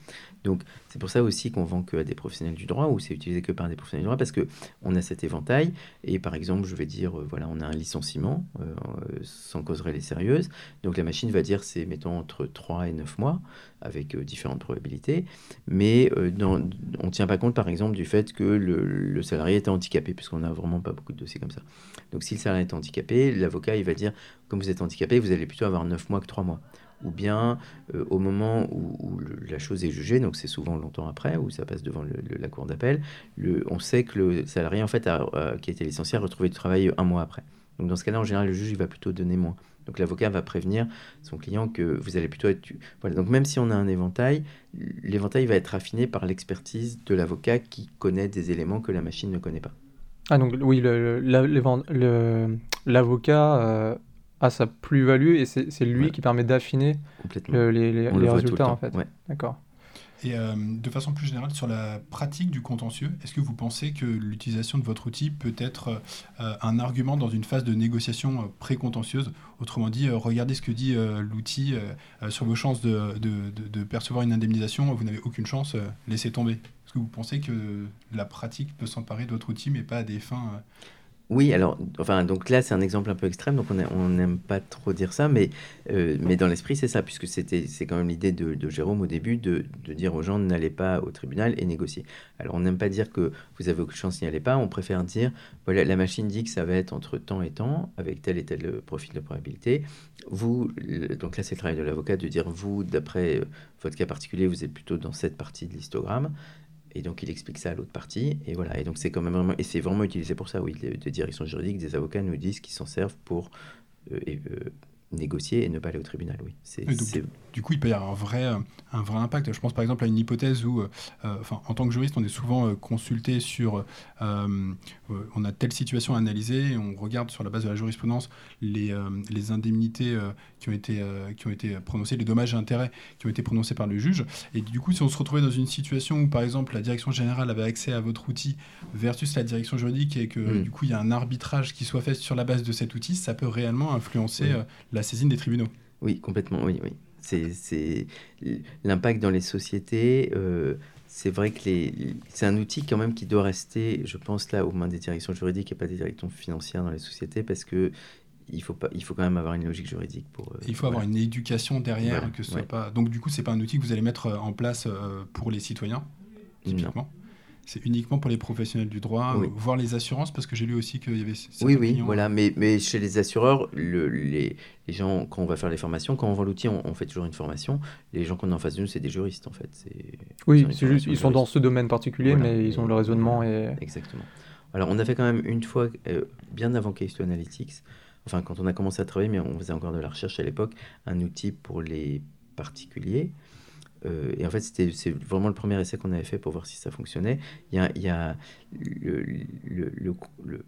Donc c'est pour ça aussi qu'on vend que à des professionnels du droit ou c'est utilisé que par des professionnels du droit parce que on a cet éventail. Et par exemple je vais dire euh, voilà on a un licenciement euh, sans cause réelle et sérieuse. Donc la machine va dire c'est mettons entre 3 et 9 mois avec euh, différentes probabilités. Mais on ne tient pas compte par exemple du fait que le, salarié était handicapé puisqu'on n'a vraiment pas beaucoup de dossiers comme ça. Donc si le salarié est handicapé l'avocat il va dire comme vous êtes handicapé vous allez plutôt avoir 9 mois que 3 mois ou bien euh, au moment où, la chose est jugée, donc c'est souvent longtemps après, où ça passe devant la cour d'appel, on sait que le salarié en fait a, qui a été licencié a retrouvé du travail un mois après. Donc dans ce cas-là, en général, le juge il va plutôt donner moins. Donc l'avocat va prévenir son client que vous allez plutôt être... Voilà, donc même si on a un éventail, l'éventail va être affiné par l'expertise de l'avocat qui connaît des éléments que la machine ne connaît pas. Ah donc oui, l'avocat euh, a sa plus-value et c'est lui qui permet d'affiner les, les, résultats en fait. D'accord. Et euh, de façon plus générale, sur la pratique du contentieux, est-ce que vous pensez que l'utilisation de votre outil peut être euh, un argument dans une phase de négociation euh, pré-contentieuse? Autrement dit, regardez ce que dit l'outil sur vos chances de, de, de, percevoir une indemnisation, vous n'avez aucune chance, laissez tomber. Est-ce que vous pensez que la pratique peut s'emparer de votre outil, mais pas à des fins oui, alors, enfin, donc là, c'est un exemple un peu extrême, donc on n'aime pas trop dire ça, mais, euh, mais dans l'esprit, c'est ça, puisque c'était, c'est quand même l'idée de, Jérôme au début de, dire aux gens n'allez pas au tribunal et négocier. Alors, on n'aime pas dire que vous avez aucune chance, n'y allez pas, on préfère dire voilà, la machine dit que ça va être entre temps et temps, avec tel et tel profil de probabilité. Vous, donc là, c'est le travail de l'avocat de dire vous, d'après euh, votre cas particulier, vous êtes plutôt dans cette partie de l'histogramme. Et donc il explique ça à l'autre partie. Et voilà. Et donc c'est quand même vraiment, et c'est vraiment utilisé pour ça. Oui, direction directions juridiques, des avocats nous disent qu'ils s'en servent pour euh, euh, négocier et ne pas aller au tribunal. Oui. C'est, du coup, il peut y avoir un vrai, un vrai impact. Je pense par exemple à une hypothèse où, euh, enfin, en tant que juriste, on est souvent consulté sur, on a telle situation à analyser, on regarde sur la base de la jurisprudence les, les indemnités qui ont été, euh, qui ont été prononcés, les dommages et intérêts qui ont été prononcés par le juge. Et du coup, si on se retrouvait dans une situation où, par exemple, la direction générale avait accès à votre outil versus la direction juridique et que mm. du coup, il y a un arbitrage qui soit fait sur la base de cet outil, ça peut réellement influencer euh, la saisine des tribunaux. Oui, complètement, oui, oui. C'est l'impact dans les sociétés. Euh, c'est vrai que c'est un outil quand même qui doit rester, je pense, là aux mains des directions juridiques et pas des directions financières dans les sociétés parce que il faut pas, il faut quand même avoir une logique juridique pour. Euh, il faut avoir une éducation derrière que ce soit pas. Donc du coup, c'est pas un outil que vous allez mettre euh, en place euh, pour les citoyens typiquement? C'est uniquement pour les professionnels du droit, voire les assurances, parce que j'ai lu aussi qu'il y avait. Oui, oui, voilà. Mais, mais chez les assureurs, le, les, les, gens, quand on va faire les formations, quand on vend l'outil, on, fait toujours une formation. Les gens qu'on a en face de nous, c'est des juristes, en fait. Oui, c'est juste, ils sont dans ce domaine particulier, mais ils ont le raisonnement et. Exactement. Alors, on a fait quand même une fois, euh, bien avant Case to Analytics, enfin, quand on a commencé à travailler, mais on faisait encore de la recherche à l'époque, un outil pour les particuliers. Euh, et en fait, c'était c'est vraiment le premier essai qu'on avait fait pour voir si ça fonctionnait. Il y a, il y a le, le, le, le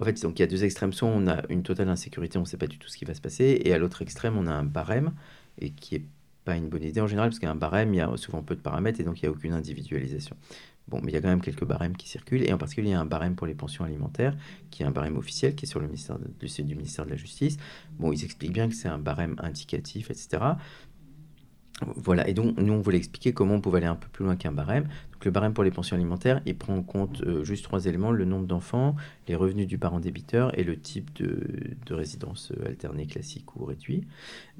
en fait, donc il y a deux extrêmes. Soit on a une totale insécurité, on ne sait pas du tout ce qui va se passer, et à l'autre extrême, on a un barème, et qui est pas une bonne idée en général, parce qu'un barème, il y a souvent peu de paramètres, et donc il n'y a aucune individualisation. Bon, mais il y a quand même quelques barèmes qui circulent, et en particulier, il y a un barème pour les pensions alimentaires, qui est un barème officiel, qui est sur le, ministère site du ministère de la Justice. Bon, ils expliquent bien que c'est un barème indicatif, etc. Voilà, et donc nous on voulait expliquer comment on pouvait aller un peu plus loin qu'un barème. Donc le barème pour les pensions alimentaires, il prend en compte euh, juste trois éléments, le nombre d'enfants, les revenus du parent débiteur et le type de, de résidence euh, alternée classique ou réduit.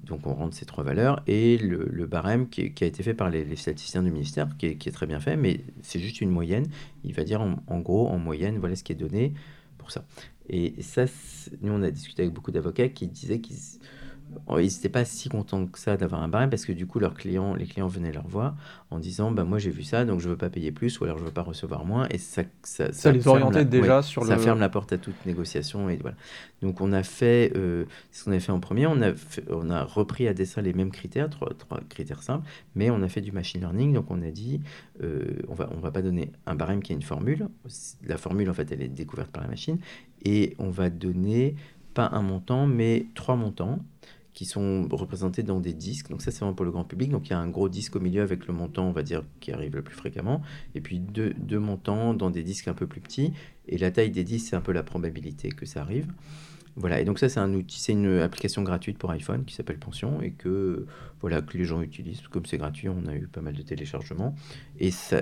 Donc on rentre ces trois valeurs et le, barème qui, a été fait par les, statisticiens du ministère, qui est, qui est, très bien fait, mais c'est juste une moyenne. Il va dire en, en, gros, en moyenne, voilà ce qui est donné pour ça. Et ça, nous on a discuté avec beaucoup d'avocats qui disaient qu'ils ils n'étaient pas si contents que ça d'avoir un barème parce que du coup leurs clients, les clients venaient leur voir en disant bah moi j'ai vu ça donc je veux pas payer plus ou alors je veux pas recevoir moins et ça ça, ça, ça les orientait déjà ouais, sur ça le... ferme la porte à toute négociation et voilà. Donc on a fait euh, ce qu'on avait fait en premier on a fait, on a repris à dessin les mêmes critères trois, trois, critères simples mais on a fait du machine learning. Donc on a dit euh, on va on va pas donner un barème qui a une formule. La formule en fait elle est découverte par la machine et on va donner pas un montant mais trois montants qui sont représentés dans des disques. Donc ça, c'est vraiment pour le grand public. Donc il y a un gros disque au milieu avec le montant, on va dire, qui arrive le plus fréquemment. Et puis deux, montants dans des disques un peu plus petits. Et la taille des disques, c'est un peu la probabilité que ça arrive. Voilà, et donc ça c'est un outil, c'est une application gratuite pour iPhone qui s'appelle Pension et que voilà que les gens utilisent. Comme c'est gratuit, on a eu pas mal de téléchargements. Et ça,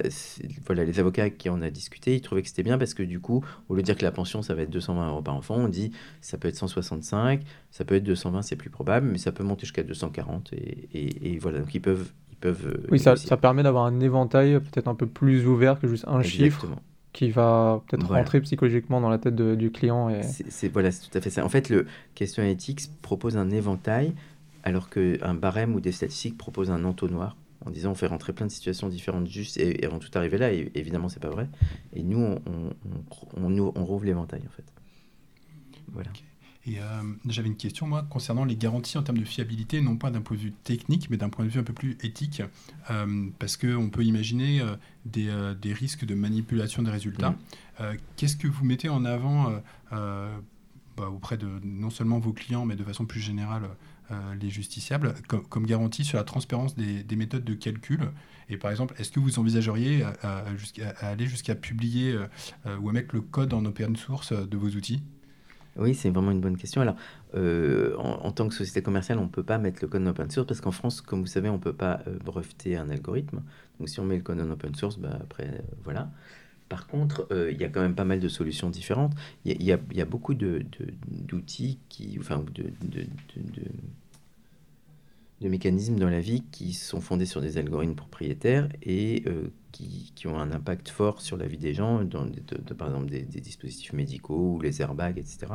voilà, les avocats qui en a discuté, ils trouvaient que c'était bien parce que du coup, au lieu de dire que la pension ça va être 220 euros par enfant, on dit ça peut être 165, ça peut être 220, c'est plus probable, mais ça peut monter jusqu'à 240 et, et, et, voilà, donc ils peuvent ils peuvent. Oui, ça, ça, permet d'avoir un éventail peut-être un peu plus ouvert que juste un Exactement. chiffre qui va peut-être voilà. rentrer psychologiquement dans la tête de, du client. Et... C'est voilà, c'est tout à fait ça. En fait, le Question Analytics propose un éventail, alors qu'un barème ou des statistiques proposent un entonnoir, en disant on fait rentrer plein de situations différentes juste et, et vont tout arriver là. Et évidemment, c'est pas vrai. Et nous, on, on, on, on rouvre l'éventail, en fait. Voilà. Okay. Et euh, j'avais une question, moi, concernant les garanties en termes de fiabilité, non pas d'un point de vue technique, mais d'un point de vue un peu plus éthique, euh, parce qu'on peut imaginer euh, des, euh, des, risques de manipulation des résultats. Mmh. Qu'est-ce que vous mettez en avant bah, auprès de non seulement vos clients, mais de façon plus générale les justiciables, comme, comme, garantie sur la transparence des, des, méthodes de calcul? Et par exemple, est-ce que vous envisageriez à, à, jusqu'à, à aller jusqu'à publier ou à mettre le code en open source de vos outils? Oui, c'est vraiment une bonne question. Alors, euh, en, tant que société commerciale, on ne peut pas mettre le code en open source parce qu'en France, comme vous savez, on ne peut pas euh, breveter un algorithme. Donc, si on met le code en open source, bah, après, euh, voilà. Par contre, il y a quand même pas mal de solutions différentes. Il y, a beaucoup d'outils qui, enfin, de, de, de, mécanismes dans la vie qui sont fondés sur des algorithmes propriétaires et euh, qui, ont un impact fort sur la vie des gens, dans de, par exemple des, dispositifs médicaux ou les airbags, etc.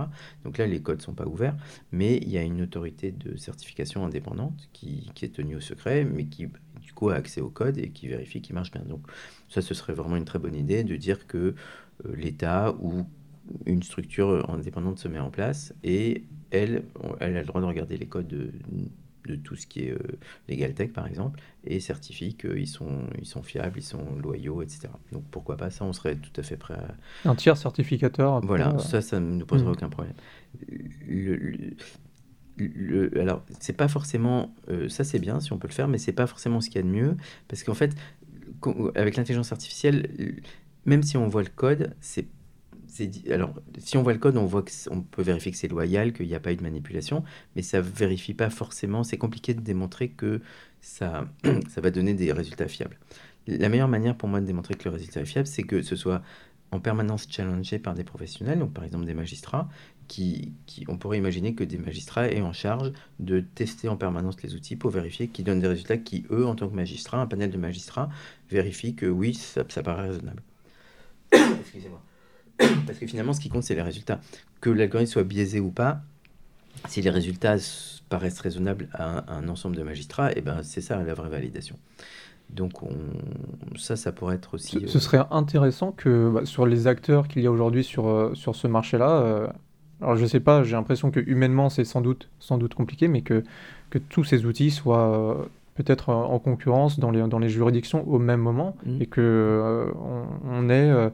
Donc là, les codes ne sont pas ouverts, mais il y a une autorité de certification indépendante qui, qui, est tenue au secret, mais qui du coup a accès au code et qui vérifie qu'il marche bien. Donc ça, ce serait vraiment une très bonne idée de dire que euh, l'État ou une structure indépendante se met en place et elle, elle a le droit de regarder les codes de, de tout ce qui est euh, Legal Tech par exemple et certifie qu'ils sont, ils sont fiables, ils sont loyaux, etc. Donc pourquoi pas ça, on serait tout à fait prêt à... Un tiers certificateur. Voilà, ça, ça ne nous poserait mmh. aucun problème. Le, le, le, alors, c'est pas forcément... Euh, ça c'est bien si on peut le faire, mais c'est pas forcément ce qu'il y a de mieux, parce qu'en fait, avec l'intelligence artificielle, même si on voit le code, c'est alors, si on voit le code, on voit qu'on peut vérifier que c'est loyal, qu'il n'y a pas eu de manipulation, mais ça vérifie pas forcément. C'est compliqué de démontrer que ça, va donner des résultats fiables. La meilleure manière pour moi de démontrer que le résultat est fiable, c'est que ce soit en permanence challengé par des professionnels, donc par exemple des magistrats, qui, on pourrait imaginer que des magistrats aient en charge de tester en permanence les outils pour vérifier qu'ils donnent des résultats qui, eux, en tant que magistrats, un panel de magistrats, vérifient que oui, ça paraît raisonnable. Excusez-moi. Parce que finalement, ce qui compte, c'est les résultats. Que l'algorithme soit biaisé ou pas, si les résultats paraissent raisonnables à un, à un ensemble de magistrats, et eh ben, c'est ça la vraie validation. Donc on, ça, ça pourrait être aussi... Ce, ce serait intéressant que bah, sur les acteurs qu'il y a aujourd'hui sur, sur ce marché-là, alors je sais pas, j'ai l'impression que humainement c'est sans doute, sans doute compliqué, mais que, que tous ces outils soient peut-être en concurrence dans les, dans les juridictions au même moment mmh. et que on, ait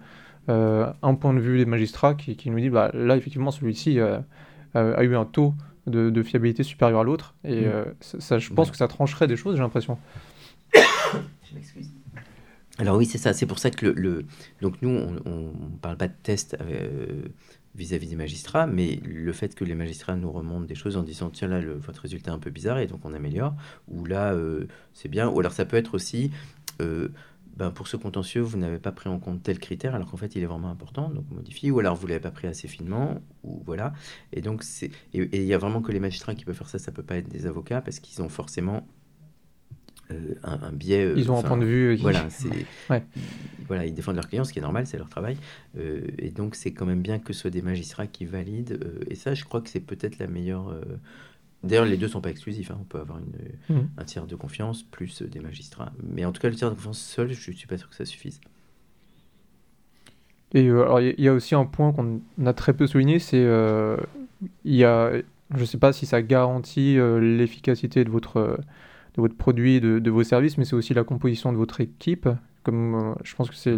un point de vue des magistrats qui, qui nous dit bah, là effectivement celui-ci a eu un taux de, fiabilité supérieure à l'autre. Et mm. euh, ça, je pense que ça trancherait des choses, j'ai l'impression. je m'excuse. Alors oui, c'est ça. C'est pour ça que le, donc nous, on ne parle pas de test euh, vis-à-vis des magistrats, mais le fait que les magistrats nous remontent des choses en disant tiens là, le, votre résultat est un peu bizarre et donc on améliore, ou là euh, c'est bien, ou alors ça peut être aussi ben, pour ce contentieux, vous n'avez pas pris en compte tel critère, alors qu'en fait, il est vraiment important, donc modifie, ou alors vous ne l'avez pas pris assez finement, ou voilà. Et donc, c'est, et il y a vraiment que les magistrats qui peuvent faire ça, ça ne peut pas être des avocats, parce qu'ils ont forcément euh, un, biais. Euh, ils ont un point de vue. Voilà, c'est, voilà, ils défendent leurs clients, ce qui est normal, c'est leur travail. Euh, et donc, c'est quand même bien que ce soit des magistrats qui valident. et ça, je crois que c'est peut-être la meilleure D'ailleurs, les deux ne sont pas exclusifs. Hein. On peut avoir une, mmh. un tiers de confiance plus des magistrats. Mais en tout cas, le tiers de confiance seul, je ne suis pas sûr que ça suffise. Et euh, il y a aussi un point qu'on a très peu souligné, c'est euh, y a, je ne sais pas si ça garantit euh, l'efficacité de votre, de votre produit, de, de vos services, mais c'est aussi la composition de votre équipe. Comme je pense que c'est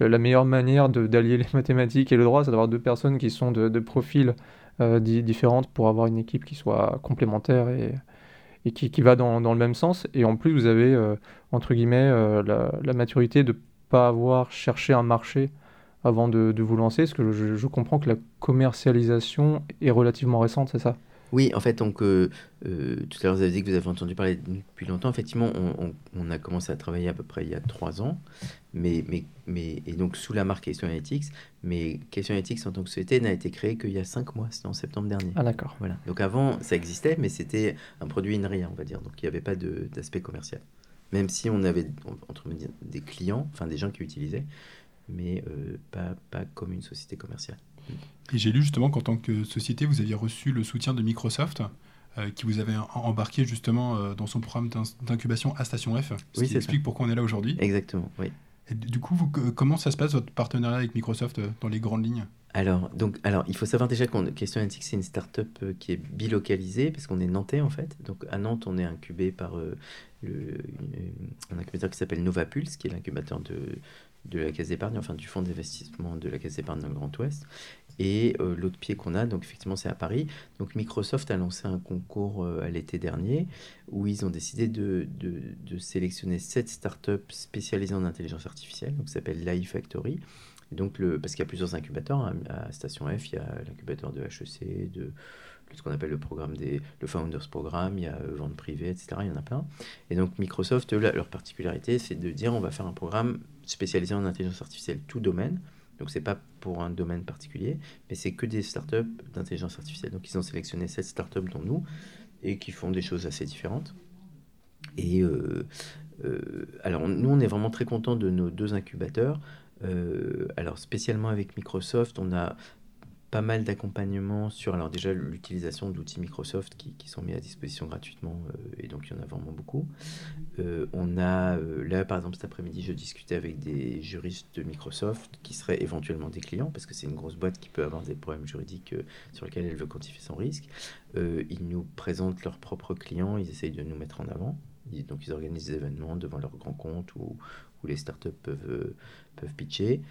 la meilleure manière d'allier les mathématiques et le droit, c'est d'avoir deux personnes qui sont de, de profils euh, différentes pour avoir une équipe qui soit complémentaire et, et qui, qui, va dans, dans, le même sens. Et en plus, vous avez, euh, entre guillemets, euh, la, maturité de ne pas avoir cherché un marché avant de, de vous lancer, parce que je, comprends que la commercialisation est relativement récente, c'est ça? Oui, en fait, donc, euh, euh, tout à l'heure, vous avez dit que vous avez entendu parler depuis longtemps. Effectivement, on, on, a commencé à travailler à peu près il y a trois ans, mais, mais, mais, et donc sous la marque Question Analytics. Mais Question Analytics, en tant que société, n'a été créé qu'il y a cinq mois, c'était en septembre dernier. Ah, d'accord. Voilà. Donc avant, ça existait, mais c'était un produit in-rien, on va dire. Donc il n'y avait pas d'aspect commercial. Même si on avait, entre des clients, enfin des gens qui utilisaient, mais euh, pas, pas comme une société commerciale. Et j'ai lu justement qu'en tant que société, vous aviez reçu le soutien de Microsoft. Euh, qui vous avait embarqué justement euh, dans son programme d'incubation à Station F, ce qui explique pourquoi on est là aujourd'hui. Exactement, oui. Du coup, comment ça se passe votre partenariat avec Microsoft euh, dans les grandes lignes? Alors, donc, alors, il faut savoir déjà que Question Analytics, c'est une startup qui est bilocalisée, parce qu'on est nantais en fait. Donc, à Nantes, on est incubé par le, un incubateur qui s'appelle Novapulse, qui est l'incubateur de, de la Caisse d'épargne, enfin du fonds d'investissement de la Caisse d'épargne dans le Grand Ouest. Et euh, l'autre pied qu'on a, donc effectivement, c'est à Paris. Donc Microsoft a lancé un concours euh, à l'été dernier où ils ont décidé de, sélectionner sept startups spécialisées en intelligence artificielle, donc ça s'appelle Factory. donc le, parce qu'il y a plusieurs incubateurs. Hein, à Station F, il y a l'incubateur de HEC, de ce qu'on appelle le programme des le Founders Programme, il y a euh, vente privée, etc. Il y en a plein. Et donc Microsoft, leur particularité, c'est de dire on va faire un programme spécialisé en intelligence artificielle, tout domaine. Donc c'est pas pour un domaine particulier, mais c'est que des startups d'intelligence artificielle. Donc ils ont sélectionné cette startups dont nous et qui font des choses assez différentes. Et euh, euh, alors nous on est vraiment très content de nos deux incubateurs. alors spécialement avec Microsoft, on a pas mal d'accompagnement sur alors déjà l'utilisation d'outils Microsoft qui, qui, sont mis à disposition gratuitement euh, et donc il y en a vraiment beaucoup. Euh, on a euh, là par exemple cet après-midi je discutais avec des juristes de Microsoft qui seraient éventuellement des clients parce que c'est une grosse boîte qui peut avoir des problèmes juridiques sur lesquels elle veut quantifier son risque. ils nous présentent leurs propres clients, ils essayent de nous mettre en avant. donc ils organisent des événements devant leurs grands comptes où, où les startups peuvent, peuvent pitcher.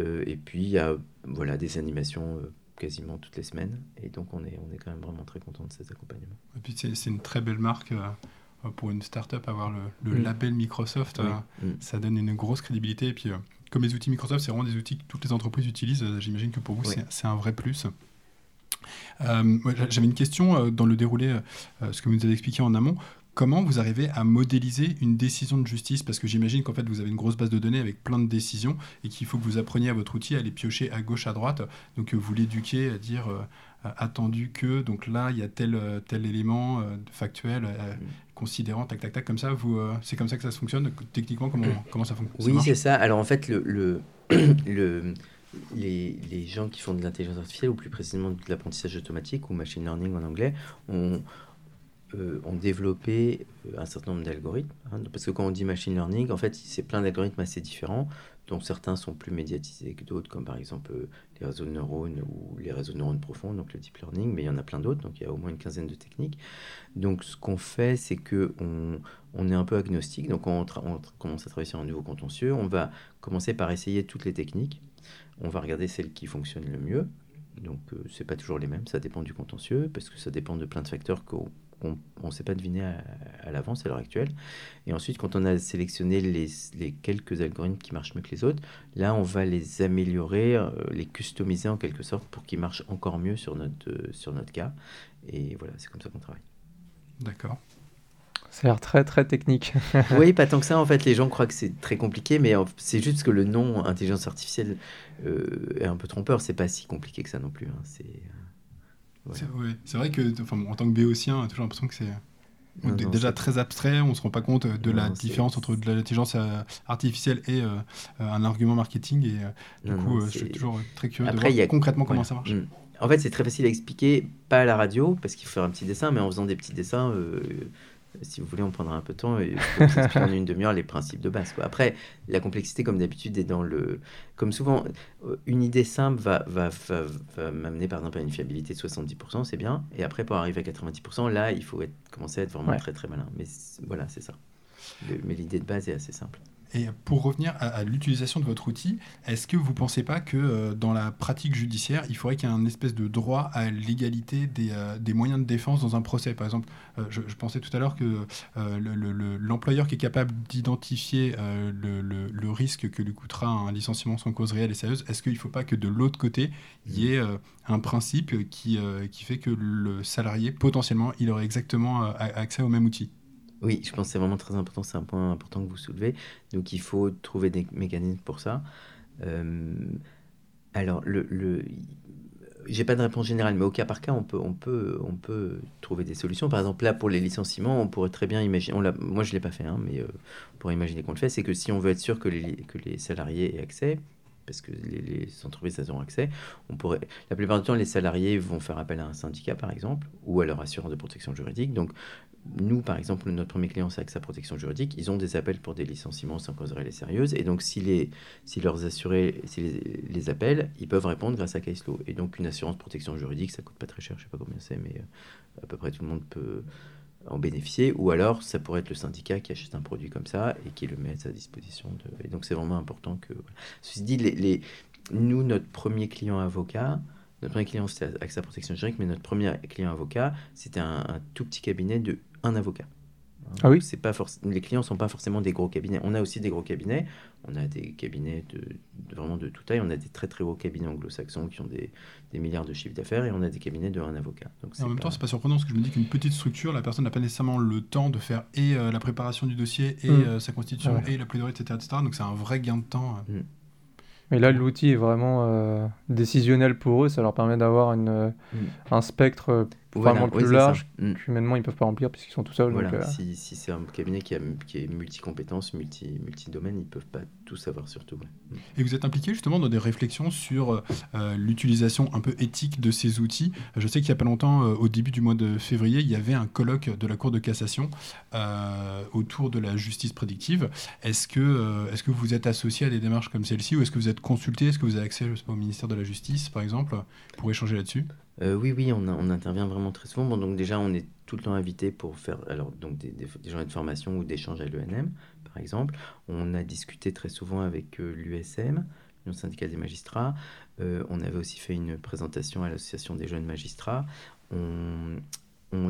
et puis il y a voilà, des animations quasiment toutes les semaines. Et donc, on est, on est quand même vraiment très content de ces accompagnements. Et puis, c'est une très belle marque euh, pour une startup. Avoir le, le mm. label Microsoft, euh, mm. ça donne une grosse crédibilité. Et puis, euh, comme les outils Microsoft, c'est vraiment des outils que toutes les entreprises utilisent, j'imagine que pour vous, c'est un vrai plus. J'avais une question dans le déroulé, ce que vous nous avez expliqué en amont. Comment vous arrivez à modéliser une décision de justice? Parce que j'imagine qu'en fait, vous avez une grosse base de données avec plein de décisions et qu'il faut que vous appreniez à votre outil à les piocher à gauche, à droite. Donc, euh, vous l'éduquez à dire euh, attendu que, donc là, il y a tel, euh, tel élément factuel, considérant, tac, tac, tac, comme ça. Vous, c'est comme ça que ça fonctionne? Techniquement, comment, mm. comment ça fonctionne Oui, c'est ça. Alors, en fait, le, le, le les, les, gens qui font de l'intelligence artificielle, ou plus précisément de l'apprentissage automatique, ou machine learning en anglais, ont euh, ont développé euh, un certain nombre d'algorithmes. hein, parce que quand on dit machine learning, en fait, c'est plein d'algorithmes assez différents, dont certains sont plus médiatisés que d'autres, comme par exemple euh, les réseaux de neurones ou les réseaux de neurones profonds, donc le deep learning, mais il y en a plein d'autres, donc il y a au moins une quinzaine de techniques. Donc ce qu'on fait, c'est que on, est un peu agnostique, donc on, commence à travailler sur un nouveau contentieux, on va commencer par essayer toutes les techniques, on va regarder celles qui fonctionnent le mieux, donc euh, c'est pas toujours les mêmes, ça dépend du contentieux, parce que ça dépend de plein de facteurs qu'on ne sait pas deviner à, à l'avance à l'heure actuelle. Et ensuite, quand on a sélectionné les, les quelques algorithmes qui marchent mieux que les autres, là, on va les améliorer, euh, les customiser en quelque sorte pour qu'ils marchent encore mieux sur notre, euh, sur notre cas. Et voilà, c'est comme ça qu'on travaille. D'accord. Ça a l'air très très technique. oui, pas tant que ça. En fait, les gens croient que c'est très compliqué, mais c'est juste que le nom intelligence artificielle euh, est un peu trompeur. C'est pas si compliqué que ça non plus. hein. C'est euh. C'est ouais, vrai que enfin, en tant que béotien, on a toujours l'impression que c'est déjà très abstrait, on se rend pas compte de la Non, différence entre de l'intelligence euh, artificielle et euh, euh, un argument marketing. Et euh, du Non, coup, non, euh, je suis toujours très curieux Après, de voir a- concrètement comment ça marche. Mm. En fait, c'est très facile à expliquer, pas à la radio, parce qu'il faut faire un petit dessin, mais en faisant des petits dessins, euh, si vous voulez, on prendra un peu de temps et vous expliquer en une demi-heure les principes de base. Quoi. Après, la complexité, comme d'habitude, est dans le. Comme souvent, euh, une idée simple va, va, va, va m'amener par exemple à une fiabilité de 70%, c'est bien. Et après, pour arriver à 90%, là, il faut être, commencer à être vraiment Ouais. très très malin. Mais voilà, c'est ça. Le- mais l'idée de base est assez simple. Et pour revenir à, l'utilisation de votre outil, est-ce que vous ne pensez pas que euh, dans la pratique judiciaire, il faudrait qu'il y ait un espèce de droit à l'égalité des, euh, des moyens de défense dans un procès? Par exemple, euh, je, pensais tout à l'heure que euh, le- l'employeur qui est capable d'identifier le, le- risque que lui coûtera un licenciement sans cause réelle et sérieuse, est-ce qu'il ne faut pas que de l'autre côté, il y ait un principe qui, qui fait que le salarié, potentiellement, il aurait exactement accès au même outil? Oui, je pense que c'est vraiment très important, c'est un point important que vous soulevez. Donc il faut trouver des mécanismes pour ça. Euh, alors, le, le, j'ai pas de réponse générale, mais au cas par cas, on peut, on peut, on peut trouver des solutions. Par exemple, là, pour les licenciements, on pourrait très bien imaginer, on moi je l'ai pas fait, hein, mais euh, on pourrait imaginer qu'on le fait, c'est que si on veut être sûr que les, que les salariés aient accès, parce que les, les entreprises elles auront accès, on pourrait, la plupart du temps, les salariés vont faire appel à un syndicat, par exemple, ou à leur assurance de protection juridique. Donc, nous, par exemple, notre premier client, c'est AXA Protection Juridique. Ils ont des appels pour des licenciements sans cause réelle et sérieuse. Et donc, si, les, si leurs assurés si les, appellent, ils peuvent répondre grâce à Caselow. Et donc, une assurance protection juridique, ça coûte pas très cher. Je sais pas combien c'est, mais euh, à peu près tout le monde peut en bénéficier. Ou alors, ça pourrait être le syndicat qui achète un produit comme ça et qui le met à sa disposition. Et donc, c'est vraiment important que. Ceci dit, les, les- nous, notre premier client avocat, notre premier client, c'était AXA Protection Juridique, mais notre premier client avocat, c'était un, un tout petit cabinet de un avocat. Ah oui c'est pas Les clients ne sont pas forcément des gros cabinets. On a aussi des gros cabinets. On a des cabinets de, de- vraiment de toute taille. On a des très très gros cabinets anglo-saxons qui ont des, des milliards de chiffres d'affaires et on a des cabinets de un avocat. Donc Et en même pas- temps, c'est pas surprenant parce que je me dis qu'une petite structure, la personne n'a pas nécessairement le temps de faire et euh, la préparation du dossier et Mm. euh, sa constitution ouais. et la plaidoirie, etc., etc. Donc c'est un vrai gain de temps. euh. Mais là, l'outil est vraiment euh, décisionnel pour eux. Ça leur permet d'avoir Mm. un spectre euh, Voilà, vraiment plus large Mm. qu'humainement ils peuvent pas remplir puisqu'ils sont tout seuls. Voilà, donc, euh, si, si c'est un cabinet qui, a, qui est multi-compétences, multi, multi-domaines, ils ne peuvent pas tout savoir sur tout. ouais. Et vous êtes impliqué justement dans des réflexions sur euh, l'utilisation un peu éthique de ces outils. Je sais qu'il y a pas longtemps, euh, au début du mois de février, il y avait un colloque de la Cour de cassation euh, autour de la justice prédictive. Est-ce que, euh, est-ce que vous êtes associé à des démarches comme celle-ci ou est-ce que vous êtes consulté? Est-ce que vous avez accès je sais pas, au ministère de la Justice, par exemple, pour échanger là-dessus? Euh, oui, oui, on, intervient vraiment très souvent. Donc déjà, on est tout le temps invité pour faire alors, donc des, des, journées de formation ou d'échanges à l'ENM, par exemple. On a discuté très souvent avec euh, l'USM, le syndicat des magistrats. Euh, on avait aussi fait une présentation à l'Association des jeunes magistrats. On,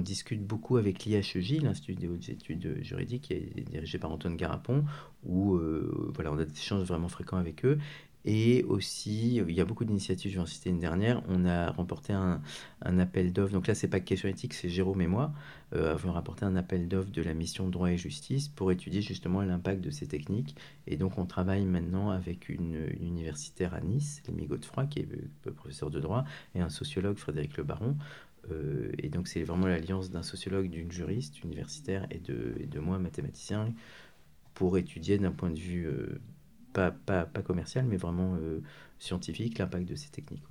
discute beaucoup avec l'IHEJ, l'Institut des études juridiques, qui est dirigé par Antoine Garapon, où voilà, on a des échanges vraiment fréquents avec eux. Et aussi, il y a beaucoup d'initiatives, je vais en citer une dernière. On a remporté un, appel d'offres. Donc là, c'est pas question éthique, c'est Jérôme et moi. Euh, avons remporté un appel d'offres de la mission droit et justice pour étudier justement l'impact de ces techniques. Et donc, on travaille maintenant avec une, universitaire à Nice, Lémi Godefroy, qui est euh, professeur de droit, et un sociologue, Frédéric Le Baron. Euh, et donc, c'est vraiment l'alliance d'un sociologue, d'une juriste universitaire et de, moi, mathématicien, pour étudier d'un point de vue euh, pas, pas, commercial, mais vraiment euh, scientifique, l'impact de ces techniques.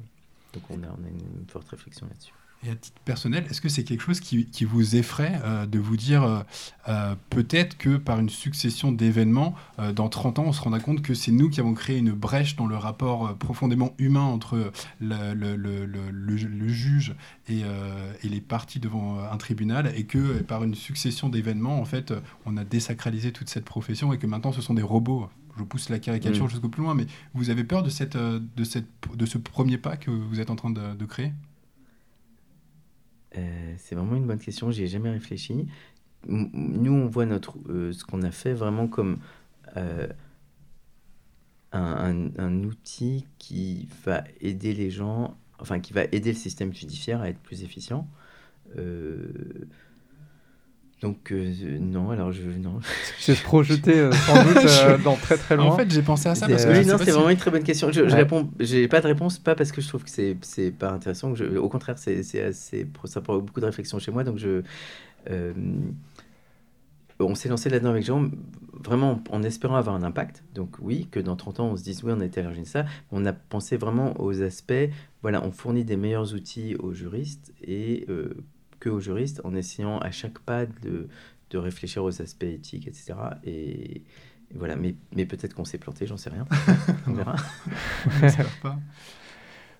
Donc on a, on a une, forte réflexion là-dessus. Et à titre personnel, est-ce que c'est quelque chose qui, qui vous effraie euh, de vous dire euh, peut-être que par une succession d'événements, dans 30 ans, on se rendra compte que c'est nous qui avons créé une brèche dans le rapport profondément humain entre le, le, le, le juge et, et, les parties devant un tribunal et que par une succession d'événements, en fait, on a désacralisé toute cette profession et que maintenant ce sont des robots? Je pousse la caricature mm. jusqu'au plus loin, mais vous avez peur de, cette, de, cette, de ce premier pas que vous êtes en train de, de créer? Euh, c'est vraiment une bonne question, j'y ai jamais réfléchi. Nous, on voit notre, euh, ce qu'on a fait vraiment comme euh, un, un, outil qui va aider les gens, enfin qui va aider le système judiciaire à être plus efficient. Donc euh, non, alors je non. Je vais se projeter euh, sans doute euh, dans très très loin. En fait, j'ai pensé à ça parce que non, c'est vraiment une très bonne question. Je, je réponds, j'ai pas de réponse, pas parce que je trouve que c'est c'est pas intéressant. Je, au contraire, c'est c'est assez ça prend beaucoup de réflexion chez moi, donc je on s'est lancé là-dedans avec Jean, vraiment en espérant avoir un impact. Donc oui, que dans 30 ans, on se dise, oui, on a été à l'origine de ça. On a pensé vraiment aux aspects, voilà, on fournit des meilleurs outils aux juristes et aux juristes en essayant à chaque pas de, de réfléchir aux aspects éthiques, etc. Et, voilà, mais, mais peut-être qu'on s'est planté, j'en sais rien. on verra.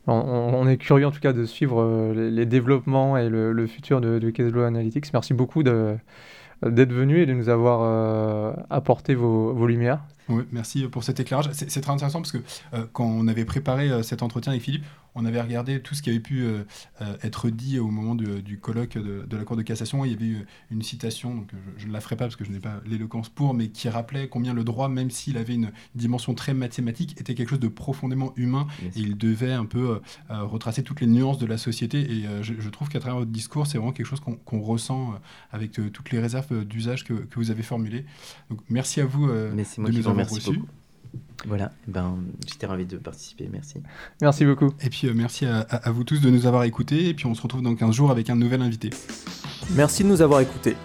on, est curieux en tout cas de suivre euh, les, développements et le, futur de, de Analytics. Merci beaucoup d'être venu et de nous avoir euh, apporté vos, vos lumières. Oui, merci pour cet éclairage. C'est très intéressant parce que euh, quand on avait préparé cet entretien avec Philippe, on avait regardé tout ce qui avait pu euh, euh, être dit au moment du colloque de, la Cour de cassation. Il y avait eu une citation, donc je, ne la ferai pas parce que je n'ai pas l'éloquence pour, mais qui rappelait combien le droit, même s'il avait une dimension très mathématique, était quelque chose de profondément humain et il devait un peu euh, retracer toutes les nuances de la société. Et je, trouve qu'à travers votre discours, c'est vraiment quelque chose qu'on ressent avec toutes les réserves d'usage que, vous avez formulées. Donc merci à vous de nous avoir reçus. Voilà, eh ben, j'étais ravi de participer, merci. Merci beaucoup. Et puis euh, merci à, à, vous tous de nous avoir écoutés, et puis on se retrouve dans 15 jours avec un nouvel invité. Merci de nous avoir écoutés.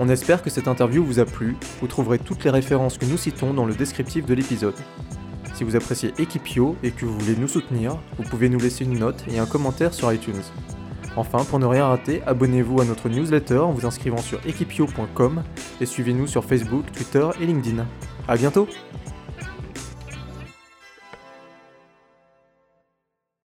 On espère que cette interview vous a plu, vous trouverez toutes les références que nous citons dans le descriptif de l'épisode. Si vous appréciez Equipio et que vous voulez nous soutenir, vous pouvez nous laisser une note et un commentaire sur iTunes. Enfin, pour ne rien rater, abonnez-vous à notre newsletter en vous inscrivant sur equipio.com et suivez-nous sur Facebook, Twitter et LinkedIn. A bientôt